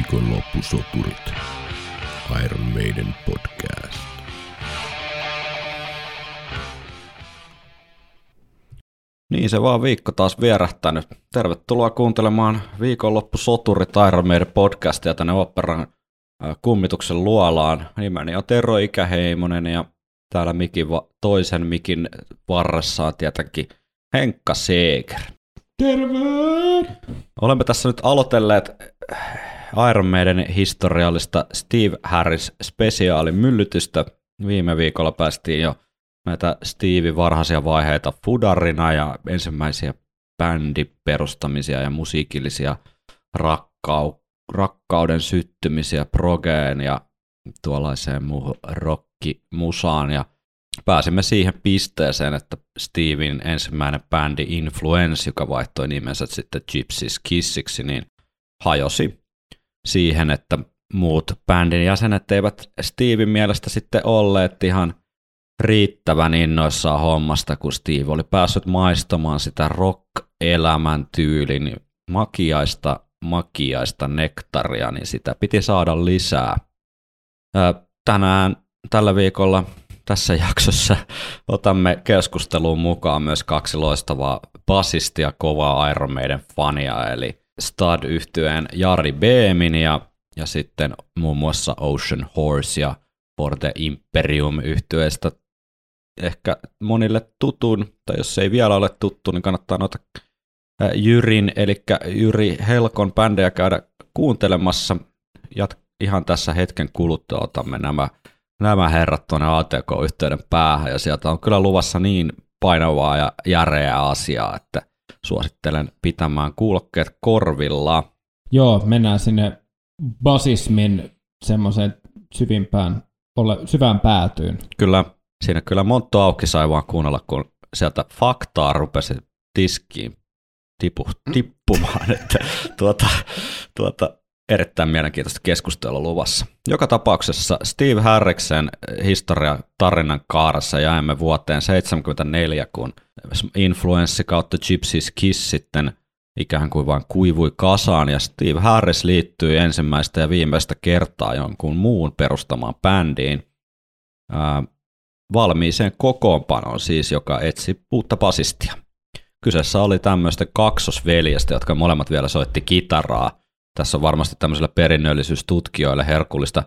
Viikonloppusoturit. Iron Maiden podcast. Niin se vaan viikko taas vierähtänyt. Tervetuloa kuuntelemaan viikonloppusoturit Iron Maiden podcastia tänne operan kummituksen luolaan. Nimeni on Tero Ikäheimonen ja täällä mikin va- toisen mikin varressa on tietenkin Henkka Seeger. Terve! Olemme tässä nyt aloitelleet Iron Maiden historiallista Steve Harris spesiaalin myllytystä. Viime viikolla päästiin jo näitä Stevie varhaisia vaiheita fudarina ja ensimmäisiä bändiperustamisia ja musiikillisia rakkau- rakkauden syttymisiä progeen ja tuollaiseen muuhun rockimusaan ja pääsimme siihen pisteeseen, että Steven ensimmäinen bändi Influence, joka vaihtoi nimensä sitten Gypsies Kissiksi, niin hajosi siihen, että muut bändin jäsenet eivät Steven mielestä sitten olleet ihan riittävän innoissaan hommasta, kun Steve oli päässyt maistamaan sitä rock-elämän tyylin makiaista, makiaista nektaria, niin sitä piti saada lisää. Tänään tällä viikolla tässä jaksossa otamme keskusteluun mukaan myös kaksi loistavaa basistia, kovaa Iron Maiden fania, eli stud yhtyeen Jari Beemin ja, ja sitten muun muassa Ocean Horse ja For the Imperium yhtyeestä ehkä monille tutun, tai jos ei vielä ole tuttu, niin kannattaa noita Jyrin, eli Jyri Helkon bändejä käydä kuuntelemassa. Ja ihan tässä hetken kuluttua otamme nämä, nämä herrat tuonne ATK-yhteyden päähän, ja sieltä on kyllä luvassa niin painavaa ja järeää asiaa, että suosittelen pitämään kuulokkeet korvilla. Joo, mennään sinne basismin semmoiseen syvimpään, ole, syvään päätyyn. Kyllä, siinä kyllä monttu auki sai vaan kuunnella, kun sieltä faktaa rupesi tiskiin tipu, tippumaan, että tuota, tuota, erittäin mielenkiintoista keskustelua luvassa. Joka tapauksessa Steve Harriksen historia tarinan kaarassa jäimme vuoteen 74, kun influenssi kautta Gypsies Kiss sitten ikään kuin vain kuivui kasaan ja Steve Harris liittyi ensimmäistä ja viimeistä kertaa jonkun muun perustamaan bändiin. Ää, valmiiseen kokoonpanoon siis, joka etsi uutta basistia. Kyseessä oli tämmöistä kaksosveljestä, jotka molemmat vielä soitti kitaraa. Tässä on varmasti tämmöisille perinnöllisyystutkijoille herkullista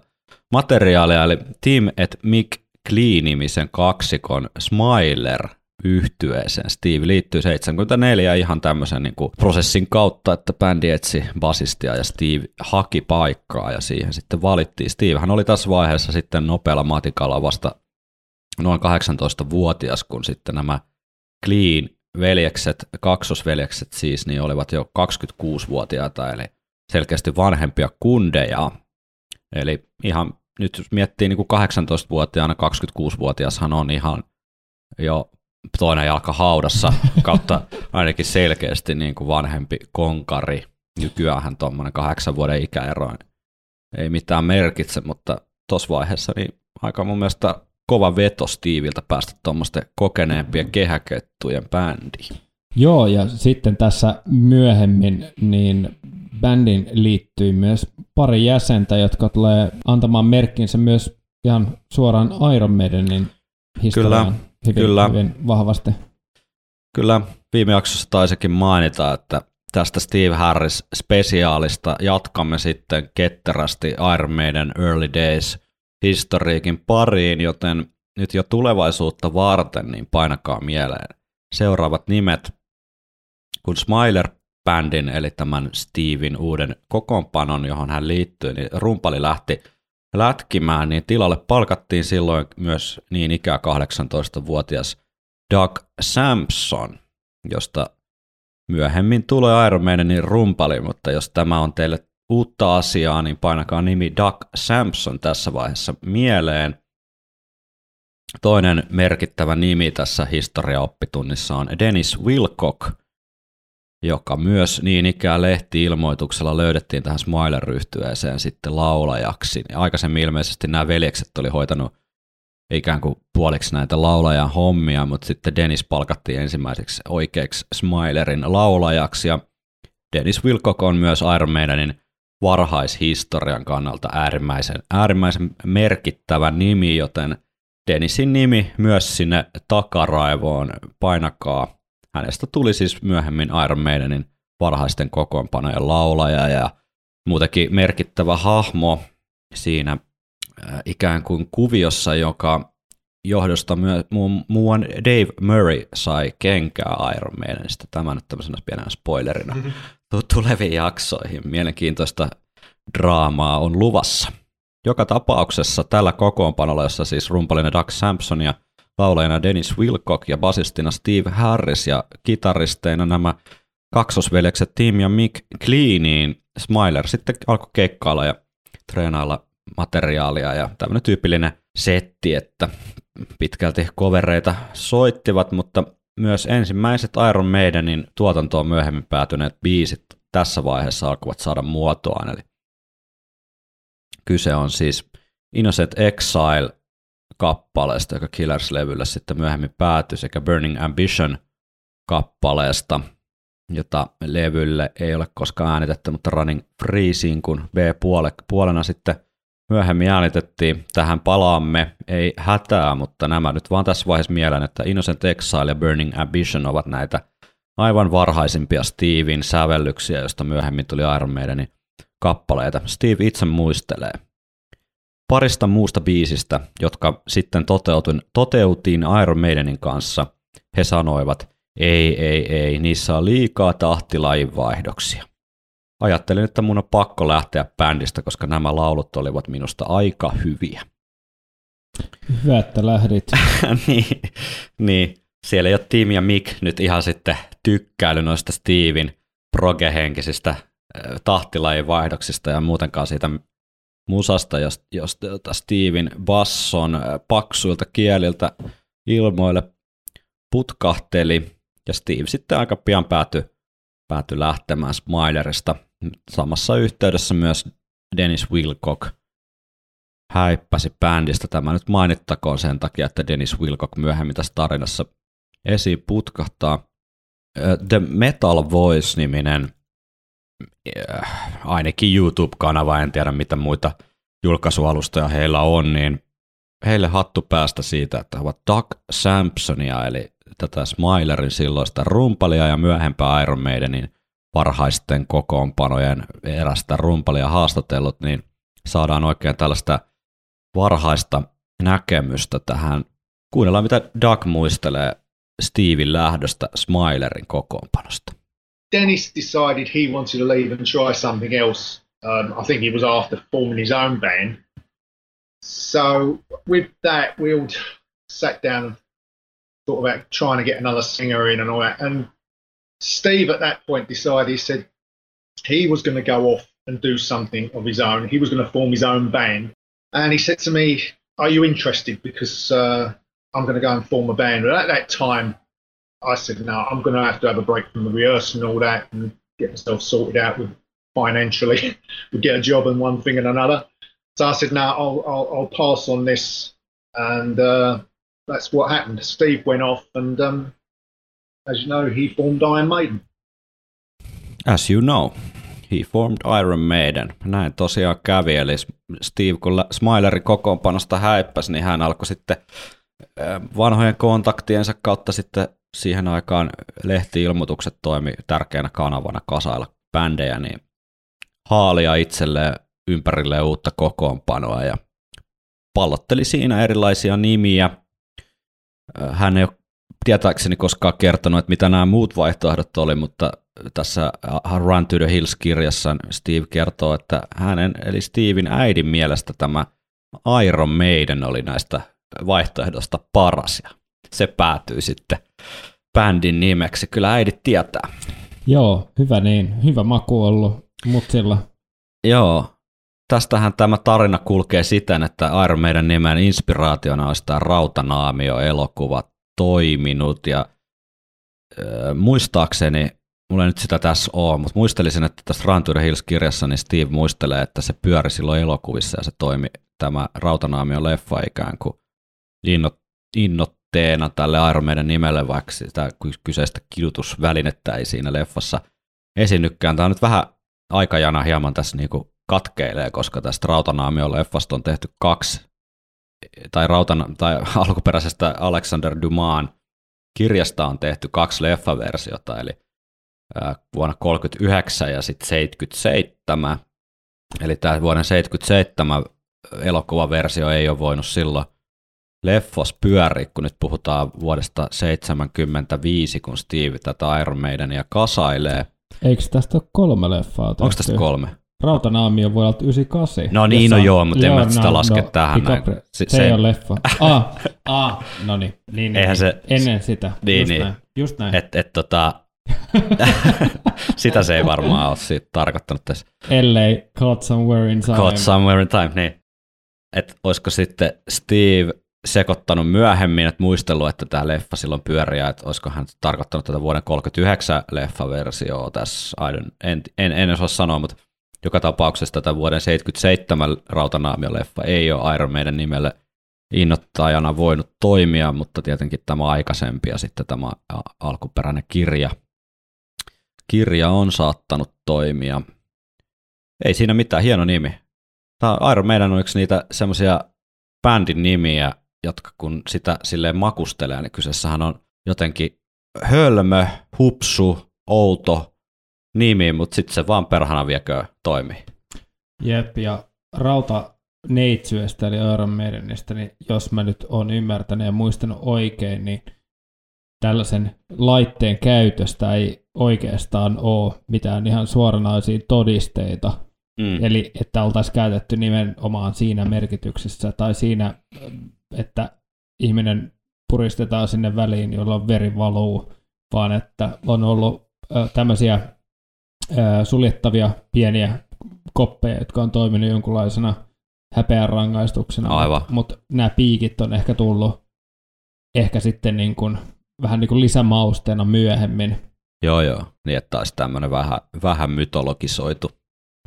materiaalia, eli Tim et Mick Klee-nimisen kaksikon Smiler yhtyeeseen. Steve liittyi 74 ihan tämmöisen niin kuin prosessin kautta, että bändi etsi basistia ja Steve haki paikkaa ja siihen sitten valittiin. Steve hän oli tässä vaiheessa sitten nopealla matikalla vasta noin 18-vuotias, kun sitten nämä Clean veljekset, kaksosveljekset siis, niin olivat jo 26-vuotiaita, eli selkeästi vanhempia kundeja. Eli ihan nyt jos miettii niin kuin 18-vuotiaana, 26-vuotiashan on ihan jo toinen jalka haudassa kautta ainakin selkeästi niin kuin vanhempi konkari. Nykyään tuommoinen kahdeksan vuoden ikäero ei mitään merkitse, mutta tuossa vaiheessa niin aika mun mielestä kova veto Steviltä päästä tuommoisten kokeneempien kehäkettujen bändiin. Joo, ja sitten tässä myöhemmin niin bändin liittyy myös pari jäsentä, jotka tulee antamaan merkkinsä myös ihan suoraan Iron Maidenin historiaan Kyllä, hyvin, kyllä. hyvin vahvasti. Kyllä viime jaksossa taisikin mainita, että tästä Steve Harris spesiaalista jatkamme sitten ketterästi Iron Maiden Early Days historiikin pariin, joten nyt jo tulevaisuutta varten niin painakaa mieleen seuraavat nimet, kun Smiler bändin eli tämän Steven uuden kokoonpanon, johon hän liittyy, niin rumpali lähti lätkimään, niin tilalle palkattiin silloin myös niin ikää 18-vuotias Doug Sampson, josta myöhemmin tulee Iron Maidenin rumpali, mutta jos tämä on teille uutta asiaa, niin painakaa nimi Doug Sampson tässä vaiheessa mieleen. Toinen merkittävä nimi tässä historiaoppitunnissa on Dennis Wilcock, joka myös niin ikään lehti-ilmoituksella löydettiin tähän Smiler-ryhtyeeseen sitten laulajaksi. Aikaisemmin ilmeisesti nämä veljekset oli hoitanut ikään kuin puoliksi näitä laulajan hommia, mutta sitten Dennis palkattiin ensimmäiseksi oikeaksi Smilerin laulajaksi ja Dennis Wilcock on myös Iron Maidenin varhaishistorian kannalta äärimmäisen, äärimmäisen merkittävä nimi, joten Dennisin nimi myös sinne takaraivoon painakaa. Hänestä tuli siis myöhemmin Iron Maidenin varhaisten kokoonpanojen laulaja ja muutenkin merkittävä hahmo siinä äh, ikään kuin kuviossa, joka johdosta myö, muun, muun Dave Murray sai kenkää Iron Maidenista. Tämä nyt tämmöisenä pienenä spoilerina mm-hmm. tuleviin jaksoihin. Mielenkiintoista draamaa on luvassa. Joka tapauksessa tällä kokoonpanolla, jossa siis rumpalina Doug Sampson ja laulajana Dennis Wilcock ja basistina Steve Harris ja kitaristeina nämä kaksosveljekset Tim ja Mick Cleaniin, Smiler sitten alkoi keikkailla ja treenailla materiaalia ja tämmöinen tyypillinen setti, että pitkälti kovereita soittivat, mutta myös ensimmäiset Iron Maidenin tuotantoon myöhemmin päätyneet biisit tässä vaiheessa alkavat saada muotoaan. Eli kyse on siis Innocent Exile kappaleesta, joka Killers-levyllä sitten myöhemmin päätyi, sekä Burning Ambition kappaleesta, jota levylle ei ole koskaan äänitetty, mutta Running Freezing, kun B-puolena sitten myöhemmin äänitettiin. Tähän palaamme, ei hätää, mutta nämä nyt vaan tässä vaiheessa mieleen, että Innocent Exile ja Burning Ambition ovat näitä aivan varhaisimpia Steven sävellyksiä, josta myöhemmin tuli Iron Maidenin kappaleita. Steve itse muistelee. Parista muusta biisistä, jotka sitten toteutiin Iron Maidenin kanssa, he sanoivat, ei, ei, ei, niissä on liikaa tahtilajin vaihdoksia. Ajattelin, että mun on pakko lähteä bändistä, koska nämä laulut olivat minusta aika hyviä. Hyvä, että lähdit. niin, niin, siellä ei ole Tim ja Mick nyt ihan sitten tykkäily noista Steven progehenkisistä tahtilajin vaihdoksista ja muutenkaan siitä musasta, jos, Steven basson paksuilta kieliltä ilmoille putkahteli, ja Steve sitten aika pian päätyi, päätyi lähtemään Smilerista. Samassa yhteydessä myös Dennis Wilcock häippäsi bändistä. Tämä nyt mainittakoon sen takia, että Dennis Wilcock myöhemmin tässä tarinassa esiin putkahtaa. The Metal Voice-niminen ainakin YouTube-kanava, en tiedä mitä muita julkaisualustoja heillä on, niin heille hattu päästä siitä, että he ovat Doug Sampsonia, eli tätä Smilerin silloista rumpalia ja myöhempää Iron Maidenin parhaisten kokoonpanojen erästä rumpalia haastatellut, niin saadaan oikein tällaista varhaista näkemystä tähän. Kuunnellaan, mitä Doug muistelee Steven lähdöstä Smilerin kokoonpanosta. Dennis decided he wanted to leave and try something else. Um, I think he was after forming his own band. So with that, we all sat down and thought about trying to get another singer in and all that. And Steve at that point decided he said he was going to go off and do something of his own. He was going to form his own band. And he said to me, Are you interested? Because uh, I'm going to go and form a band. But at that time, I said, no, I'm going to have to have a break from the rehearsal and all that and get myself sorted out with financially, we get a job and one thing and another. So I said, no, I'll, I'll, I'll pass on this. And uh, that's what happened. Steve went off and, um, as you know, he formed Iron Maiden. As you know, he formed Iron Maiden. Näin tosiaan kävi, eli Steve kun Smileri kokoonpanosta häippäsi, niin hän alkoi sitten vanhojen kontaktiensa kautta sitten siihen aikaan lehti-ilmoitukset toimi tärkeänä kanavana kasailla bändejä, niin haalia itselleen ympärille uutta kokoonpanoa ja pallotteli siinä erilaisia nimiä. Hän ei ole tietääkseni koskaan kertonut, että mitä nämä muut vaihtoehdot oli, mutta tässä Run to the Hills-kirjassa Steve kertoo, että hänen, eli Steven äidin mielestä tämä Iron Maiden oli näistä vaihtoehdosta paras, ja se päätyy sitten bändin nimeksi. Kyllä äidit tietää. Joo, hyvä niin. Hyvä maku ollut mutsilla. Joo. Tästähän tämä tarina kulkee siten, että Iron Maiden nimen inspiraationa on sitä Rautanaamio-elokuva toiminut ja äh, muistaakseni, mulla ei nyt sitä tässä ole, mutta muistelisin, että tässä Run to the Hills-kirjassa niin Steve muistelee, että se pyöri silloin elokuvissa ja se toimi tämä Rautanaamio-leffa ikään kuin innot, innot, teena tälle Iron Maiden nimelle, vaikka sitä kyseistä kidutusvälinettä ei siinä leffassa esinnykään. Tämä on nyt vähän aikajana hieman tässä niin kuin katkeilee, koska tästä Rautanaamio-leffasta on tehty kaksi, tai, rautana, tai alkuperäisestä Alexander Dumaan kirjasta on tehty kaksi leffaversiota, eli vuonna 39 ja sitten 77. Eli tämä vuoden 77 elokuvaversio ei ole voinut silloin leffos pyöri, kun nyt puhutaan vuodesta 75, kun Steve tätä Iron Maidenia kasailee. Eikö tästä ole kolme leffaa tehty? Onko tästä kolme? Rautanaami on vuodelta 98. No niin, no joo, mutta en mä sitä no, laske no, tähän. Näin. Se, se, ei ole leffa. Ah, ah no niin. niin, Eihän niin. se, Ennen sitä. Niin, just niin. näin. Just näin. Et, et, tota, sitä se ei varmaan ole siitä tarkoittanut tässä. Ellei Caught Somewhere in Time. Caught Somewhere in Time, niin. Että olisiko sitten Steve sekoittanut myöhemmin, että muistellut, että tämä leffa silloin pyörii, että olisiko hän tarkoittanut tätä vuoden 39 leffaversioa tässä, en, en, en osaa sanoa, mutta joka tapauksessa tätä vuoden 77 Rautanaamio-leffa ei ole Iron Maiden nimelle innoittajana voinut toimia, mutta tietenkin tämä aikaisempi ja sitten tämä alkuperäinen kirja, kirja on saattanut toimia. Ei siinä mitään, hieno nimi. Tämä Iron Maiden on yksi niitä semmoisia bändin nimiä, jotka kun sitä silleen makustelee, niin kyseessähän on jotenkin hölmö, hupsu, outo nimi, mutta sitten se vaan perhana viekö toimii. Jep, ja Rauta Neitsyöstä eli Iron Maidenistä, niin jos mä nyt oon ymmärtänyt ja muistanut oikein, niin tällaisen laitteen käytöstä ei oikeastaan ole mitään ihan suoranaisia todisteita. Mm. Eli että oltaisiin käytetty nimenomaan siinä merkityksessä tai siinä että ihminen puristetaan sinne väliin, jolloin veri valuu, vaan että on ollut tämmöisiä suljettavia pieniä koppeja, jotka on toiminut jonkunlaisena häpeän rangaistuksena. Aivan. Mutta nämä piikit on ehkä tullut ehkä sitten niin kuin, vähän niin kuin lisämausteena myöhemmin. Joo, joo. Niin, että taisi tämmöinen vähän, vähän mytologisoitu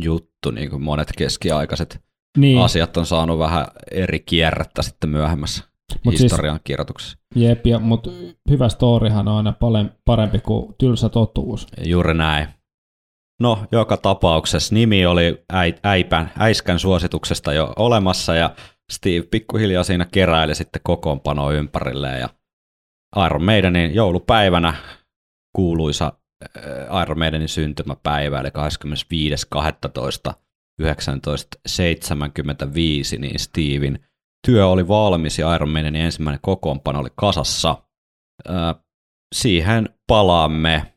juttu, niin kuin monet keskiaikaiset niin. asiat on saanut vähän eri kierrettä sitten myöhemmässä mut siis- historian siis, kirjoituksessa. Jep, mutta hyvä storihan on aina paljon parempi kuin tylsä totuus. Juuri näin. No, joka tapauksessa nimi oli äipän, äiskän suosituksesta jo olemassa ja Steve pikkuhiljaa siinä keräili sitten kokoonpano ympärilleen ja Iron Maidenin joulupäivänä kuuluisa Iron Maidenin syntymäpäivä, eli 25.12. 1975, niin Steven työ oli valmis ja Iron Maiden ensimmäinen kokoonpano oli kasassa. siihen palaamme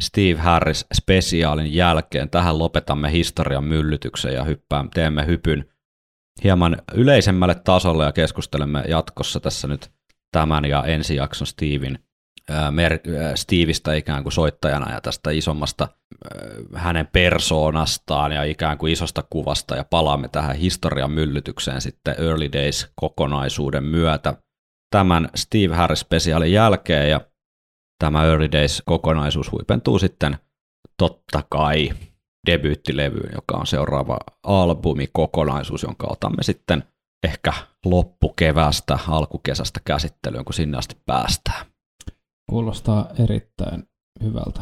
Steve Harris spesiaalin jälkeen. Tähän lopetamme historian myllytyksen ja hyppään, teemme hypyn hieman yleisemmälle tasolle ja keskustelemme jatkossa tässä nyt tämän ja ensi jakson Steven Mer- Steveistä ikään kuin soittajana ja tästä isommasta hänen persoonastaan ja ikään kuin isosta kuvasta ja palaamme tähän historian myllytykseen sitten Early Days-kokonaisuuden myötä tämän Steve Harris-spesiaalin jälkeen ja tämä Early Days-kokonaisuus huipentuu sitten totta kai debyyttilevyyn, joka on seuraava albumikokonaisuus, jonka otamme sitten ehkä loppukevästä, alkukesästä käsittelyyn, kun sinne asti päästään. Kuulostaa erittäin hyvältä.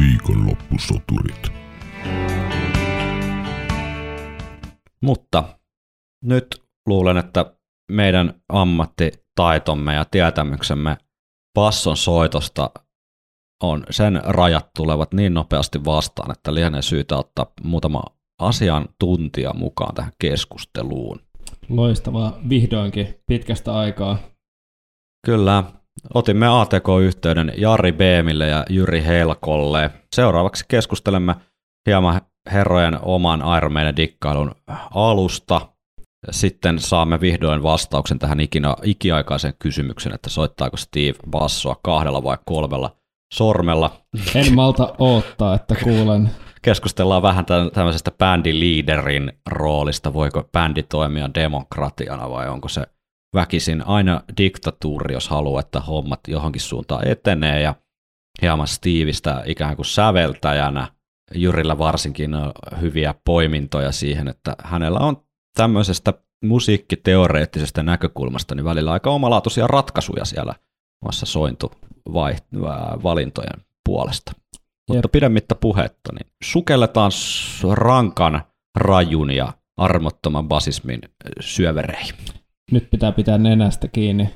Viikonloppusoturit. Mutta nyt luulen, että meidän ammattitaitomme ja tietämyksemme passon soitosta on, sen rajat tulevat niin nopeasti vastaan, että lienee syytä ottaa muutama asiantuntija mukaan tähän keskusteluun. Loistavaa, vihdoinkin pitkästä aikaa Kyllä. Otimme ATK-yhteyden Jari Beemille ja Jyri Helkolle. Seuraavaksi keskustelemme hieman herrojen oman Iron Maiden dikkailun alusta. Sitten saamme vihdoin vastauksen tähän ikinä, ikiaikaiseen kysymykseen, että soittaako Steve bassoa kahdella vai kolmella sormella. En malta odottaa, että kuulen. Keskustellaan vähän tämmöisestä bändiliiderin roolista. Voiko bändi toimia demokratiana vai onko se väkisin aina diktatuuri, jos haluaa, että hommat johonkin suuntaan etenee ja hieman Steveistä ikään kuin säveltäjänä. Jyrillä varsinkin on hyviä poimintoja siihen, että hänellä on tämmöisestä musiikkiteoreettisesta näkökulmasta niin välillä aika omalaatuisia ratkaisuja siellä muassa sointu valintojen puolesta. Mutta pidemmittä puhetta, niin sukelletaan rankan, rajun ja armottoman basismin syövereihin. Nyt pitää pitää nenästä kiinni.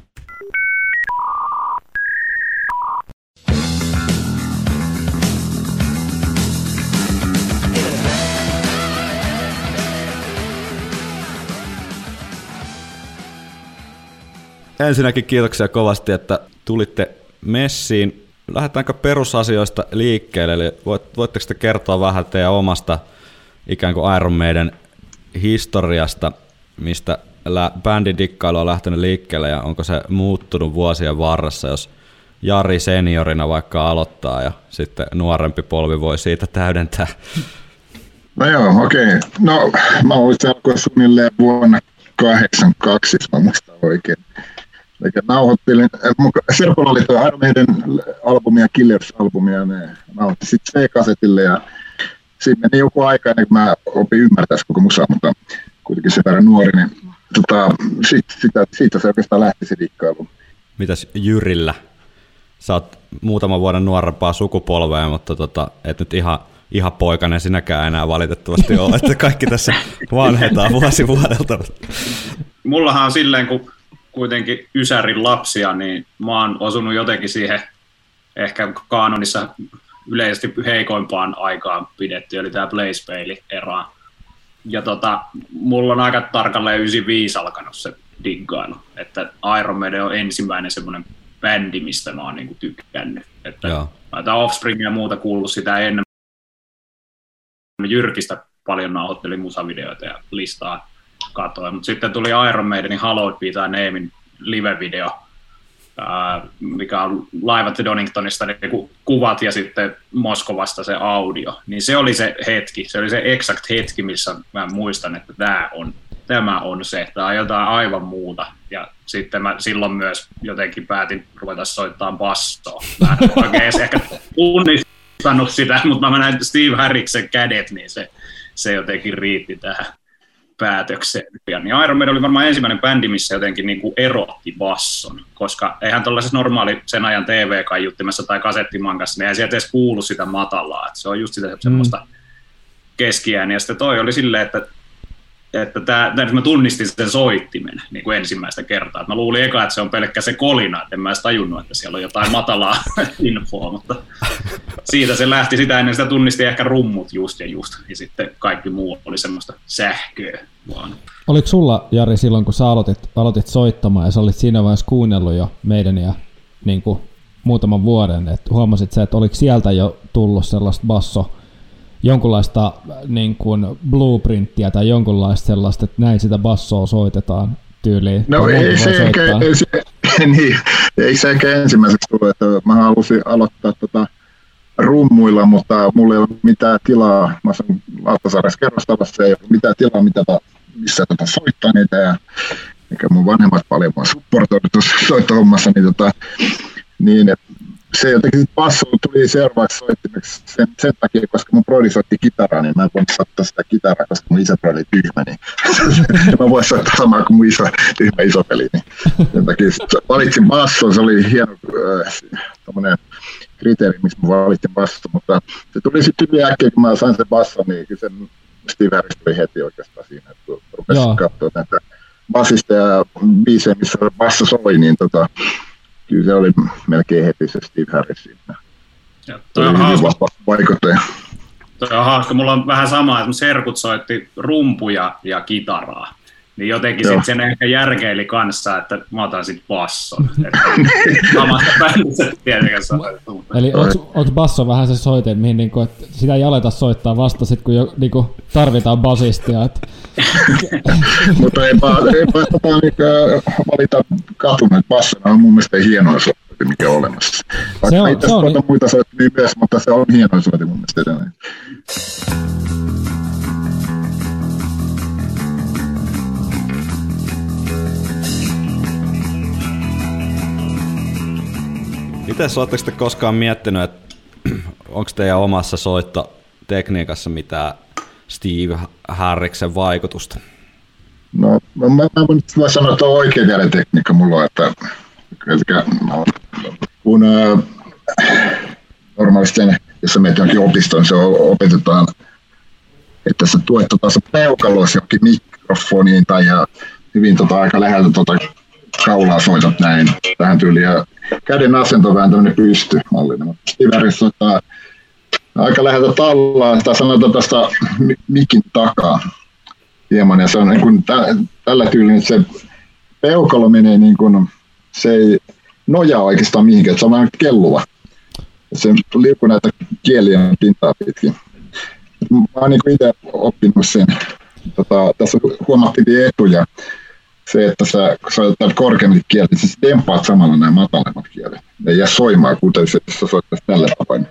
Ensinnäkin kiitoksia kovasti, että tulitte messiin. Lähdetäänkö perusasioista liikkeelle? Eli voitteko te kertoa vähän teidän omasta ikään kuin Iron Maiden historiasta, mistä bändin dikkailu on lähtenyt liikkeelle ja onko se muuttunut vuosien varressa, jos Jari seniorina vaikka aloittaa ja sitten nuorempi polvi voi siitä täydentää? No joo, okei. Okay. No mä olisin alkoi suunnilleen vuonna 82, jos mä muistan oikein. Eli nauhoittelin, Serpolla oli tuo Iron Maiden albumia, Killers-albumia, ja ne nauhoitti sitten C-kasetille ja siinä meni joku aika ennen kuin mä opin ymmärtää koko musaa, mutta kuitenkin se verran nuori, niin tota, sit, sitä, siitä se oikeastaan lähti se dikkailu. Mitäs Jyrillä? Sä oot muutaman vuoden nuorempaa sukupolvea, mutta tota, et nyt ihan, ihan poikainen sinäkään enää valitettavasti ole, että kaikki tässä vanhetaan vuosi vuodelta. Mullahan on silleen, kun kuitenkin Ysärin lapsia, niin mä oon osunut jotenkin siihen ehkä kaanonissa yleisesti heikoimpaan aikaan pidetty, eli tämä Blaze era. Ja tota, mulla on aika tarkalleen 95 alkanut se diggailu, että Iron Maiden on ensimmäinen semmoinen bändi, mistä mä oon niinku tykkännyt. Että Joo. Mä Offspring ja muuta kuullut sitä ennen. Jyrkistä paljon nauhoittelin musavideoita ja listaa katoin. Mutta sitten tuli Iron Maidenin Hallowed Be Thy Namein live-video, mikä on Live at Doningtonista niin kuvat ja sitten Moskovasta se audio. Niin se oli se hetki, se oli se exact hetki, missä mä muistan, että tämä on, tämä on se, tämä on jotain aivan muuta. Ja sitten mä silloin myös jotenkin päätin ruveta soittaa bassoa. Mä en oikein ehkä tunnistanut sitä, mutta mä näin Steve Harriksen kädet, niin se, se jotenkin riitti tähän päätökseen. Ja niin Iron Maiden oli varmaan ensimmäinen bändi, missä jotenkin niin kuin erotti basson, koska eihän tuollaisessa normaali sen ajan TV-kaiuttimessa tai kasettimankassa, niin ei sieltä edes kuulu sitä matalaa. Että se on just sitä mm. semmoista keskiään. Ja sitten toi oli silleen, että että tämä, tämä, mä tunnistin sen soittimen niin kuin ensimmäistä kertaa. Mä luulin eka, että se on pelkkä se kolina, että en mä edes tajunnut, että siellä on jotain matalaa infoa, mutta siitä se lähti. Sitä ennen sitä tunnisti ehkä rummut just ja just, ja sitten kaikki muu oli semmoista sähköä vaan. Oliko sulla, Jari, silloin kun sä aloitit, aloitit soittamaan ja sä olit siinä vaiheessa kuunnellut jo meidän ja niin kuin muutaman vuoden, että huomasit sä, että oliko sieltä jo tullut sellaista basso jonkunlaista niin kuin blueprinttiä tai jonkunlaista sellaista, että näin sitä bassoa soitetaan tyyliin? No ei se, ehkä, ei, se, niin, ei se ehkä ensimmäiseksi tule, että mä halusin aloittaa tota rummuilla, mutta mulla ei ole mitään tilaa. Mä asun Lauttasaaressa kerrostalossa, ei ole mitään tilaa, mitä, missä tota, soittaa niitä. Ja, mikä mun vanhemmat paljon mua supportoitu tuossa soittohommassa, niin, tota, niin että se jotenkin basso tuli seuraavaksi soittimeksi sen, sen takia, koska mun brodi soitti kitaraa, niin mä en voinut soittaa sitä kitaraa, koska mun isobrodi oli tyhmä, niin mä voin soittaa samaa kuin mun iso, tyhmä isopeli. Niin sen takia valitsin basson, se oli hieno äh, kriteeri, missä mä valitsin basson, mutta se tuli sitten hyvin äkkiä, kun mä sain sen basson, niin sen Steve Harris tuli heti oikeastaan siinä, että rupesi katsoa näitä bassista ja biisejä, missä basso soi, niin tota, kyllä se oli melkein heti se Steve Harris siinä. Ja toi on hauska. Vaikuttaja. Toi on hauska. Mulla on vähän sama, että serkut soitti rumpuja ja kitaraa. Niin jotenkin sit sen ehkä järkeili kanssa, että mä otan sit basson. Samasta bändissä tietenkään soittu. Eli onko basso vähän se soite, mihin niinku, että sitä ei aleta soittaa vasta sit, kun jo, niinku, tarvitaan basistia. Että... Mutta ei, ei tota, valita katun, että bassona on mun mielestä hienoa soitti, mikä on olemassa. Vaikka se on, itse on, niin... muita soittimia myös, mutta se on hienoa soitti mun mielestä Miten oletteko te koskaan miettinyt, että onko teidän omassa soittotekniikassa mitään Steve Harriksen vaikutusta? No, mä, mä, mä sanoa, että on oikea käden tekniikka mulla, että no, kun äh, normaalisti jos sä menet johonkin opistoon, se opetetaan, että sä tuet tota, se peukalos johonkin mikrofoniin tai ja hyvin tota, aika läheltä tota, kaulaa soitat näin tähän tyyliin. Ja käden asento vähän tämmöinen pystymallinen. Steve soittaa aika läheltä tallaa, tai sanotaan tästä mikin takaa hieman. Ja se on niin kuin tä, tällä tyylin, että se peukalo menee niin kuin, se ei nojaa oikeastaan mihinkään, että se on vähän kelluva. Se liukkuu näitä kieliä pintaa pitkin. Mä oon niin itse oppinut sen. Tota, tässä huomattiin etuja. Se, että sä, kun sä otat korkeammat kielet, niin sä tempaat samalla nämä matalemmat kielet. Ne jää soimaan, kuten se, jos sä soittaisi tällä tavoin.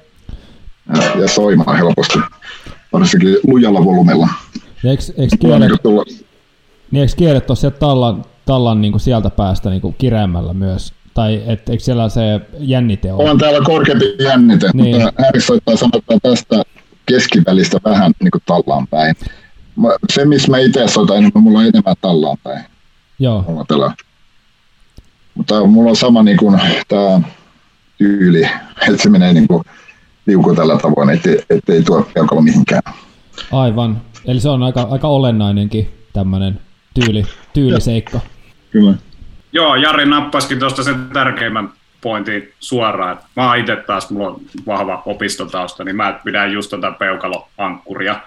Ja soimaan helposti, varsinkin lujalla volumella. Eikö, eikö kielet, niin eikö kielet ole sieltä tallan, tallan niin kuin sieltä päästä niin kuin kireämmällä myös? Tai et, eikö siellä se jännite ole? On täällä korkeampi jännite, niin. mutta Harry soittaa sanotaan tästä keskivälistä vähän niin kuin tallaan päin. Se, missä mä itse soitan niin mulla on enemmän tallaan päin. Joo. Tällä. Mutta mulla on sama niin kuin tämä tyyli, että se menee niin kuin liuku tällä tavoin, ettei, ettei tuo peukalo mihinkään. Aivan. Eli se on aika, aika olennainenkin tämmöinen tyyli, tyyliseikka. Kyllä. Joo, Jari nappasikin tuosta sen tärkeimmän pointin suoraan. Mä oon itse taas, mulla on vahva opistotausta, niin mä pidän just tätä peukaloankkuria.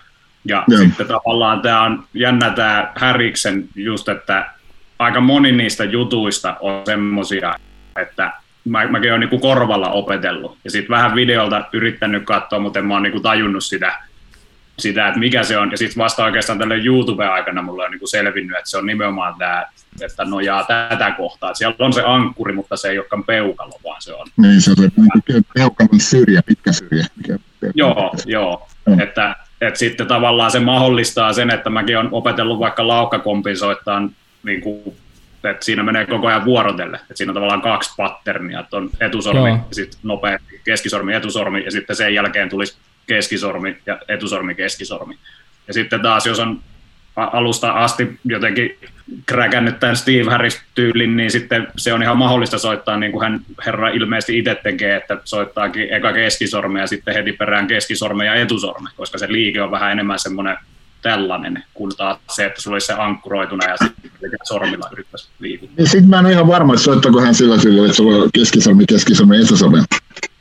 Ja Joo. sitten tavallaan tämä on jännä tämä Häriksen just, että aika moni niistä jutuista on semmosia, että mä, mäkin olen niin korvalla opetellut. Ja sitten vähän videolta yrittänyt katsoa, mutta en mä oon niin tajunnut sitä, sitä, että mikä se on. Ja sitten vasta oikeastaan tälle YouTube-aikana mulle on niin selvinnyt, että se on nimenomaan tämä, että nojaa tätä kohtaa. Siellä on se ankkuri, mutta se ei olekaan peukalo, vaan se on. Niin, se on se niin peukalon syrjä, pitkä syrjä. Mikä joo, joo. Mm. Että, että sitten tavallaan se mahdollistaa sen, että mäkin olen opetellut vaikka laukkakompensoittaa niin kuin että siinä menee koko ajan vuorotelle. Että siinä on tavallaan kaksi patternia, että on etusormi, Joo. ja sitten nopea keskisormi, etusormi, ja sitten sen jälkeen tulisi keskisormi ja etusormi, keskisormi. Ja sitten taas, jos on alusta asti jotenkin kräkännyt tämän Steve Harris-tyylin, niin sitten se on ihan mahdollista soittaa niin kuin hän herra ilmeisesti itse tekee, että soittaakin eka keskisorme ja sitten heti perään keskisorme ja etusorme, koska se liike on vähän enemmän semmoinen tällainen, kun taas se, että sulla olisi se ankkuroituna ja sitten sormilla yrittäisi liikuttaa. Niin sitten mä en ole ihan varma, että soittaako hän sillä sillä, että sulla on keskisormi, keskisormi, etusormi.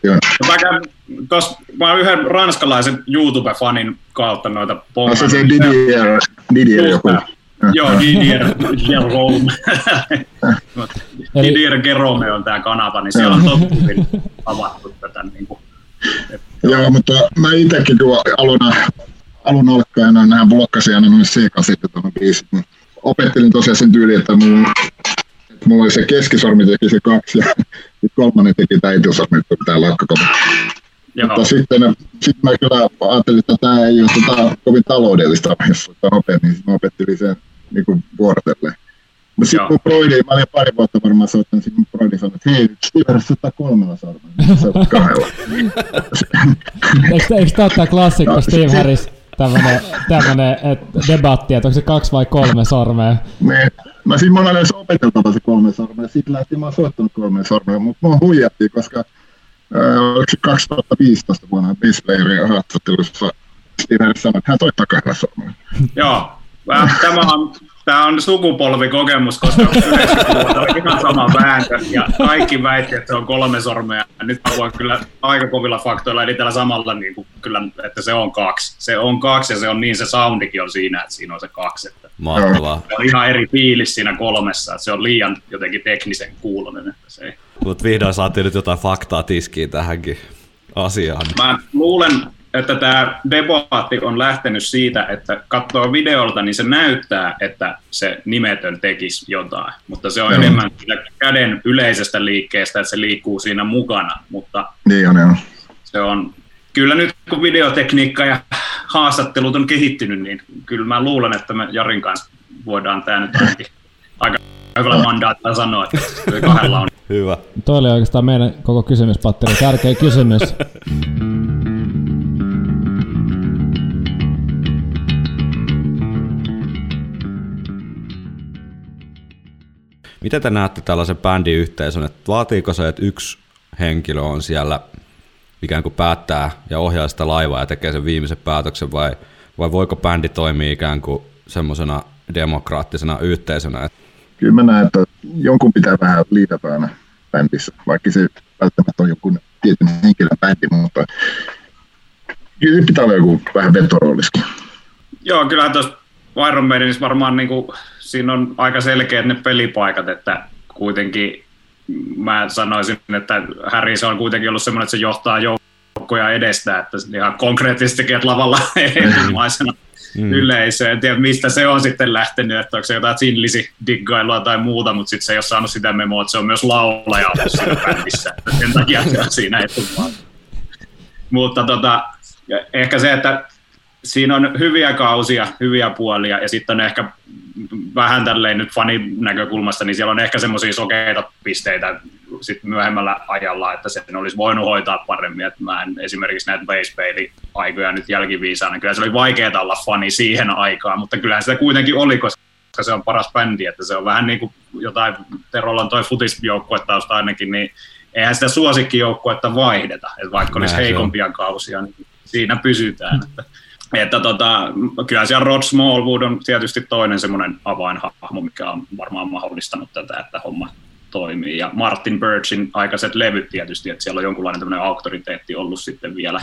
Joo. Mä, käyn, tos, mä oon yhden ranskalaisen YouTube-fanin kautta noita pommeja. Se se Didier, Didier joku. Joo, Didier Jerome. Didier Jerome on tämä kanava, niin siellä on tosi hyvin avattu tätä. Niin kuin, Joo, mutta mä itsekin kun aloin alun alkaen nämä blokkasi aina noin sekaisin tuohon biisit, niin opettelin tosiaan sen tyyliin, että mulla, että mulla oli se keskisormi teki se kaksi ja sitten kolmannen teki tämä etusormi, että pitää lakkakota. Mutta sitten, sitten mä kyllä ajattelin, että tämä ei ole tota, kovin taloudellista, jos nopein, niin mä opettelin sen niin kuin vuorotelleen. Mutta sitten kun Broidi, mä olin pari vuotta varmaan soittanut, sitten kun Broidi sanoi, että hei, Steve soittaa kolmella sormella, niin se on kahdella. eikö, eikö tämä ole klassikko no, Steve Harris? Tämmönen, tämmönen et, debatti, että onko se kaksi vai kolme sormea. Me, mä siis mun edes opeteltava se kolme sormea, sitten lähti mä oon soittanut kolme sormea, mutta mua huijattiin, koska äh, oliko se 2015 vuonna Bisplayerin haastattelussa Steven sanoi, että hän soittaa kahdella sormella. Joo, tämä on tämä on sukupolvikokemus, koska 90-luvulla oli ihan sama vääntö ja kaikki väitti, että se on kolme sormea. Nyt mä voin kyllä aika kovilla faktoilla, eli tällä samalla, niin kuin, kyllä, että se on kaksi. Se on kaksi ja se on niin, se soundikin on siinä, että siinä on se kaksi. Että Mahtavaa. Se on ihan eri fiilis siinä kolmessa, että se on liian jotenkin teknisen kuulonen. Että se. Mutta vihdoin saatiin nyt jotain faktaa tiskiin tähänkin asiaan. Mä luulen, että tämä debatti on lähtenyt siitä, että katsoo videolta, niin se näyttää, että se nimetön tekisi jotain, mutta se on mm. enemmän käden yleisestä liikkeestä, että se liikkuu siinä mukana, mutta niin on, joo. se on, kyllä nyt kun videotekniikka ja haastattelut on kehittynyt, niin kyllä mä luulen, että me Jarin kanssa voidaan tämä nyt ainakin aika hyvällä mandaatilla sanoa, että kahdella on. Hyvä. Toi oli oikeastaan meidän koko kysymyspatteri. Tärkeä kysymys. Miten te näette tällaisen bändiyhteisön, että vaatiiko se, että yksi henkilö on siellä ikään kuin päättää ja ohjaa sitä laivaa ja tekee sen viimeisen päätöksen, vai, vai voiko bändi toimia ikään kuin semmoisena demokraattisena yhteisönä? Kyllä mä näen, että jonkun pitää vähän liitäpäänä bändissä, vaikka se välttämättä on joku tietyn henkilön bändi, mutta kyllä pitää olla joku vähän vetorooliskin. Joo, kyllähän tuossa Iron Maidenissä varmaan niin kuin, siinä on aika selkeät ne pelipaikat, että kuitenkin mä sanoisin, että Harry se on kuitenkin ollut semmoinen, että se johtaa joukkoja edestä, että ihan konkreettisesti tekee lavalla ilmaisena mm. yleisöön. En tiedä, mistä se on sitten lähtenyt, että onko se jotain sinlisi diggailua tai muuta, mutta sitten se ei ole saanut sitä memoa, että se on myös laulaja ollut siinä bändissä. Sen takia se on siinä etupaan. Mutta tota, ehkä se, että siinä on hyviä kausia, hyviä puolia, ja sitten on ehkä vähän tälleen nyt fanin näkökulmasta, niin siellä on ehkä semmoisia sokeita pisteitä sit myöhemmällä ajalla, että sen olisi voinut hoitaa paremmin. Että mä en esimerkiksi näitä baseball-aikoja nyt jälkiviisaana. Kyllä se oli vaikeaa olla fani siihen aikaan, mutta kyllähän sitä kuitenkin oli, koska se on paras bändi, että se on vähän niin kuin jotain, Terolla on toi futisjoukkuetausta ainakin, niin eihän sitä suosikkijoukkuetta vaihdeta, että vaikka olisi heikompia kausia, niin siinä pysytään. Että että tota, kyllä siellä Rod Smallwood on tietysti toinen semmoinen avainhahmo, mikä on varmaan mahdollistanut tätä, että homma toimii. Ja Martin Birchin aikaiset levyt tietysti, että siellä on jonkunlainen tämmöinen auktoriteetti ollut sitten vielä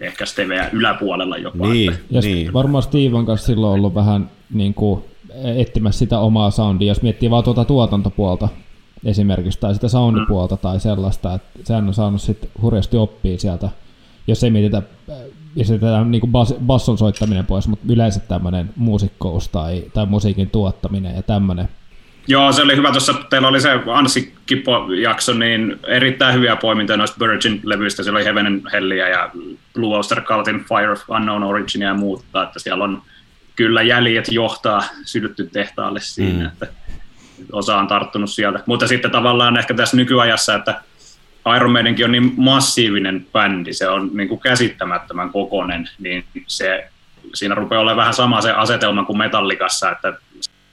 ehkä Steveä yläpuolella jopa. Niin, ja niin. Varmaan Steven kanssa silloin ollut vähän niin kuin etsimässä sitä omaa soundia, jos miettii vaan tuota tuotantopuolta esimerkiksi, tai sitä soundipuolta mm. tai sellaista, että sehän on saanut sitten hurjasti oppia sieltä, jos ei mietitä pistetään niin bas, basson soittaminen pois, mutta yleensä tämmöinen muusikkous tai, tai musiikin tuottaminen ja tämmöinen. Joo, se oli hyvä tuossa, teillä oli se Anssi Kippo-jakso, niin erittäin hyviä poimintoja noista Virgin-levyistä, siellä oli Heaven Helliä ja Blue Oyster Cultin Fire of Unknown Origin ja muuta, että siellä on kyllä jäljet johtaa sydytty tehtaalle siinä, mm. että osa on tarttunut sieltä. Mutta sitten tavallaan ehkä tässä nykyajassa, että Iron Maidenkin on niin massiivinen bändi, se on niin kuin käsittämättömän kokonen, niin se, siinä rupeaa olemaan vähän sama se asetelma kuin Metallikassa, että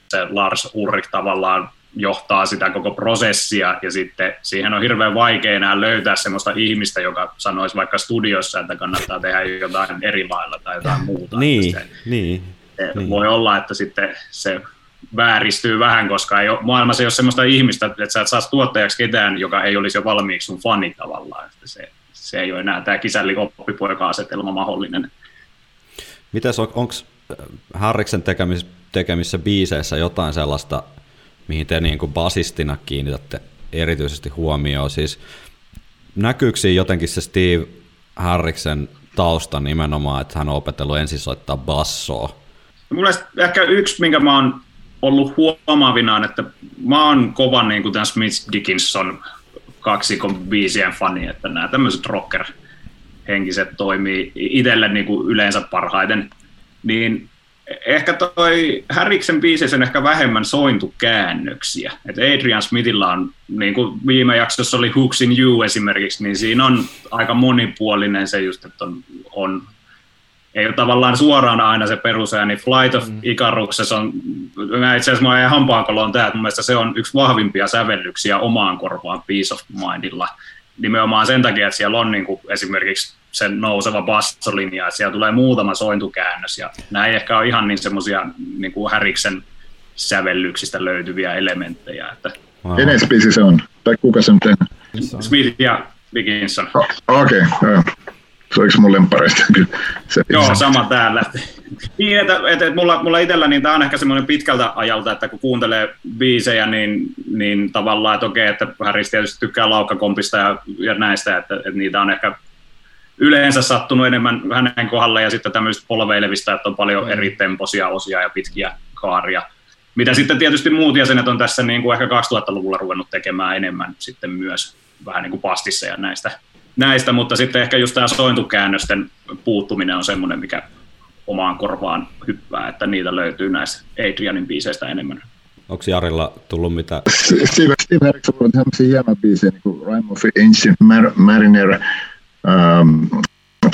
se Lars Ulrich tavallaan johtaa sitä koko prosessia ja sitten siihen on hirveän vaikea enää löytää semmoista ihmistä, joka sanoisi vaikka studiossa, että kannattaa tehdä jotain eri lailla tai jotain muuta. Niin, se, niin, se niin. Voi olla, että sitten se vääristyy vähän, koska ei ole, maailmassa ei ole sellaista ihmistä, että sä et saa tuottajaksi ketään, joka ei olisi jo valmiiksi sun fani tavallaan. Että se, se ei ole enää tämä kisälli oppipoika-asetelma mahdollinen. Mites on, onko Harriksen tekemissä, tekemissä biiseissä jotain sellaista, mihin te niin kuin basistina kiinnitätte erityisesti huomioon? Siis näkyykö siinä jotenkin se Steve Harriksen tausta nimenomaan, että hän on opetellut ensin soittaa bassoa? Mulla ehkä yksi, minkä mä oon ollut huomaavinaan, että mä oon kova niin kuin tämän Smith Dickinson kaksikon biisien fani, että nämä tämmöiset rocker-henkiset toimii itselle niin kuin yleensä parhaiten, niin ehkä toi Harriksen biisissä on ehkä vähemmän sointu käännöksiä. Et Adrian Smithilla on, niin kuin viime jaksossa oli Hooks in You esimerkiksi, niin siinä on aika monipuolinen se just, että on, on ei ole tavallaan suoraan aina se perusääni. Flight of mm. Icaruksessa on, mä itse asiassa mä hampaankoloon tämä, että mun mielestä se on yksi vahvimpia sävellyksiä omaan korvaan Peace of Mindilla. Nimenomaan sen takia, että siellä on niin kuin esimerkiksi sen nouseva bassolinja, että siellä tulee muutama sointukäännös, ja nämä ei ehkä ole ihan niin semmoisia niin kuin Häriksen sävellyksistä löytyviä elementtejä. Että... Kenen se on? Tai kuka sen on Smith ja Dickinson. Oh, Okei, okay, se olisi mun lempareista kyllä. Se Joo, sama täällä. niin, että, että, että mulla, mulla itsellä niin tämä on ehkä semmoinen pitkältä ajalta, että kun kuuntelee biisejä, niin, niin tavallaan, että okei, että Harris tietysti tykkää laukkakompista ja, ja näistä, että, että niitä on ehkä yleensä sattunut enemmän hänen kohdalla ja sitten tämmöistä polveilevista, että on paljon eri temposia osia ja pitkiä kaaria. Mitä sitten tietysti muut jäsenet on tässä niin kuin ehkä 2000-luvulla ruvennut tekemään enemmän sitten myös vähän niin kuin pastissa ja näistä näistä, mutta sitten ehkä just tämä sointukäännösten puuttuminen on semmoinen, mikä omaan korvaan hyppää, että niitä löytyy näistä Adrianin biiseistä enemmän. Onko Jarilla tullut mitä? Steve, Steve Erickson on tämmöisiä hienoja biisejä, niin kuin Rhyme of Ancient Mar- Mariner, um,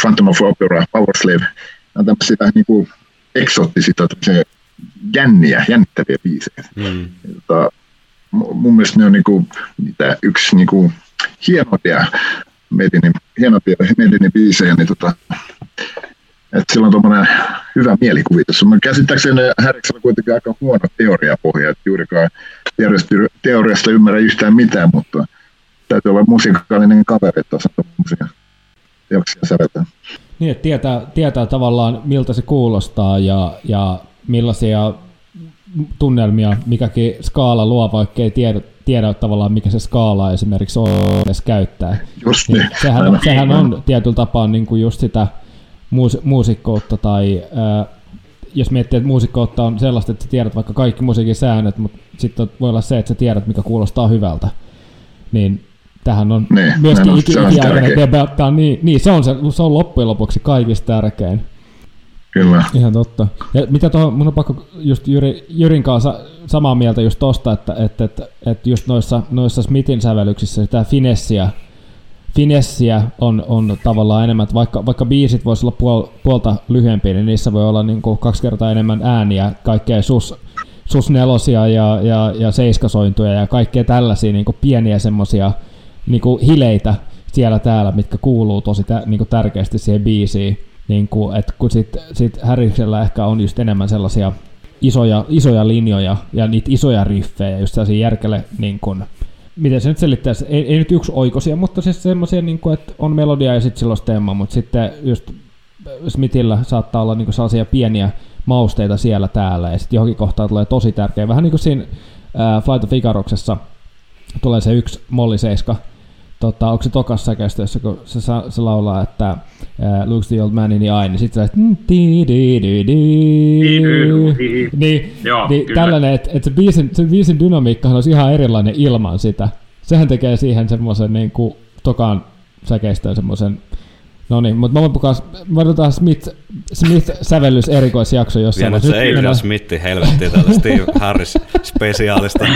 Phantom of Opera, Power Slave. Nämä on tämmöisiä vähän niin kuin eksoottisia, tämmöisiä jänniä, jännittäviä biisejä. Mm. Jota, mun mielestä ne on niin kuin, mitä, yksi niin kuin hienompia Medinin, hienompia Medinin biisejä, niin tota, että sillä on tuommoinen hyvä mielikuvitus. Mä käsittääkseni Häriksellä kuitenkin aika huono teoriapohja, että juurikaan teoriasta, ymmärrä yhtään mitään, mutta täytyy olla musikaalinen kaveri, että osaa tuommoisia teoksia säveltää. Niin, että tietää, tietää tavallaan miltä se kuulostaa ja, ja millaisia tunnelmia mikäkin skaala luo, vaikka ei tiedä, tiedä tavallaan mikä se skaala esimerkiksi on edes käyttää. Just niin. sehän, sehän on tietyllä tapaa niin kuin just sitä muus, muusikkoutta tai äh, jos miettii, että muusikkoutta on sellaista, että sä tiedät vaikka kaikki musiikin säännöt, mutta sitten voi olla se, että sä tiedät, mikä kuulostaa hyvältä. Niin tähän on niin, myöskin ikiaikainen debatti. Niin, niin se, on se, se on loppujen lopuksi kaikista tärkein. Kyllä. Ihan totta. Ja mitä tuohon, mun on pakko just Jyri, Jyrin kanssa samaa mieltä just tosta, että, että, että, että just noissa, noissa Smithin sävellyksissä sitä finessiä, finessiä on, on tavallaan enemmän, että vaikka, vaikka biisit voisi olla puol, puolta lyhyempiä, niin niissä voi olla niin kuin kaksi kertaa enemmän ääniä, kaikkea sus, sus nelosia ja, ja, ja seiskasointuja ja kaikkea tällaisia niin kuin pieniä semmoisia niin hileitä siellä täällä, mitkä kuuluu tosi tä, niin kuin tärkeästi siihen biisiin. Niin kuin, että kun sit, sit Harrisella ehkä on just enemmän sellaisia isoja, isoja linjoja ja niitä isoja riffejä, just sellaisia järkele, niin kuin, miten se nyt selittäisi, ei, ei nyt yksi oikosia, mutta siis semmoisia, niin kuin, että on melodia ja sitten silloin stemma, mutta sitten just Smithillä saattaa olla niin kuin sellaisia pieniä mausteita siellä täällä, ja sitten johonkin kohtaan tulee tosi tärkeä, vähän niin kuin siinä äh, Flight of Icaruksessa tulee se yksi molli seiska, tota, onko se tokassa säkeistössä, kun se, se laulaa, että uh, looks the old man in the eye, niin sitten se niin, niin tällainen, että et se, biisin, se biisin dynamiikkahan olisi ihan erilainen ilman sitä. Sehän tekee siihen semmoisen niin kuin tokan säkeistöön semmoisen No niin, mutta me otetaan Smith, Smith-sävellys erikoisjakso jossain. Vielä se ei Smithi helvettiin tätä Steve Harris spesiaalista.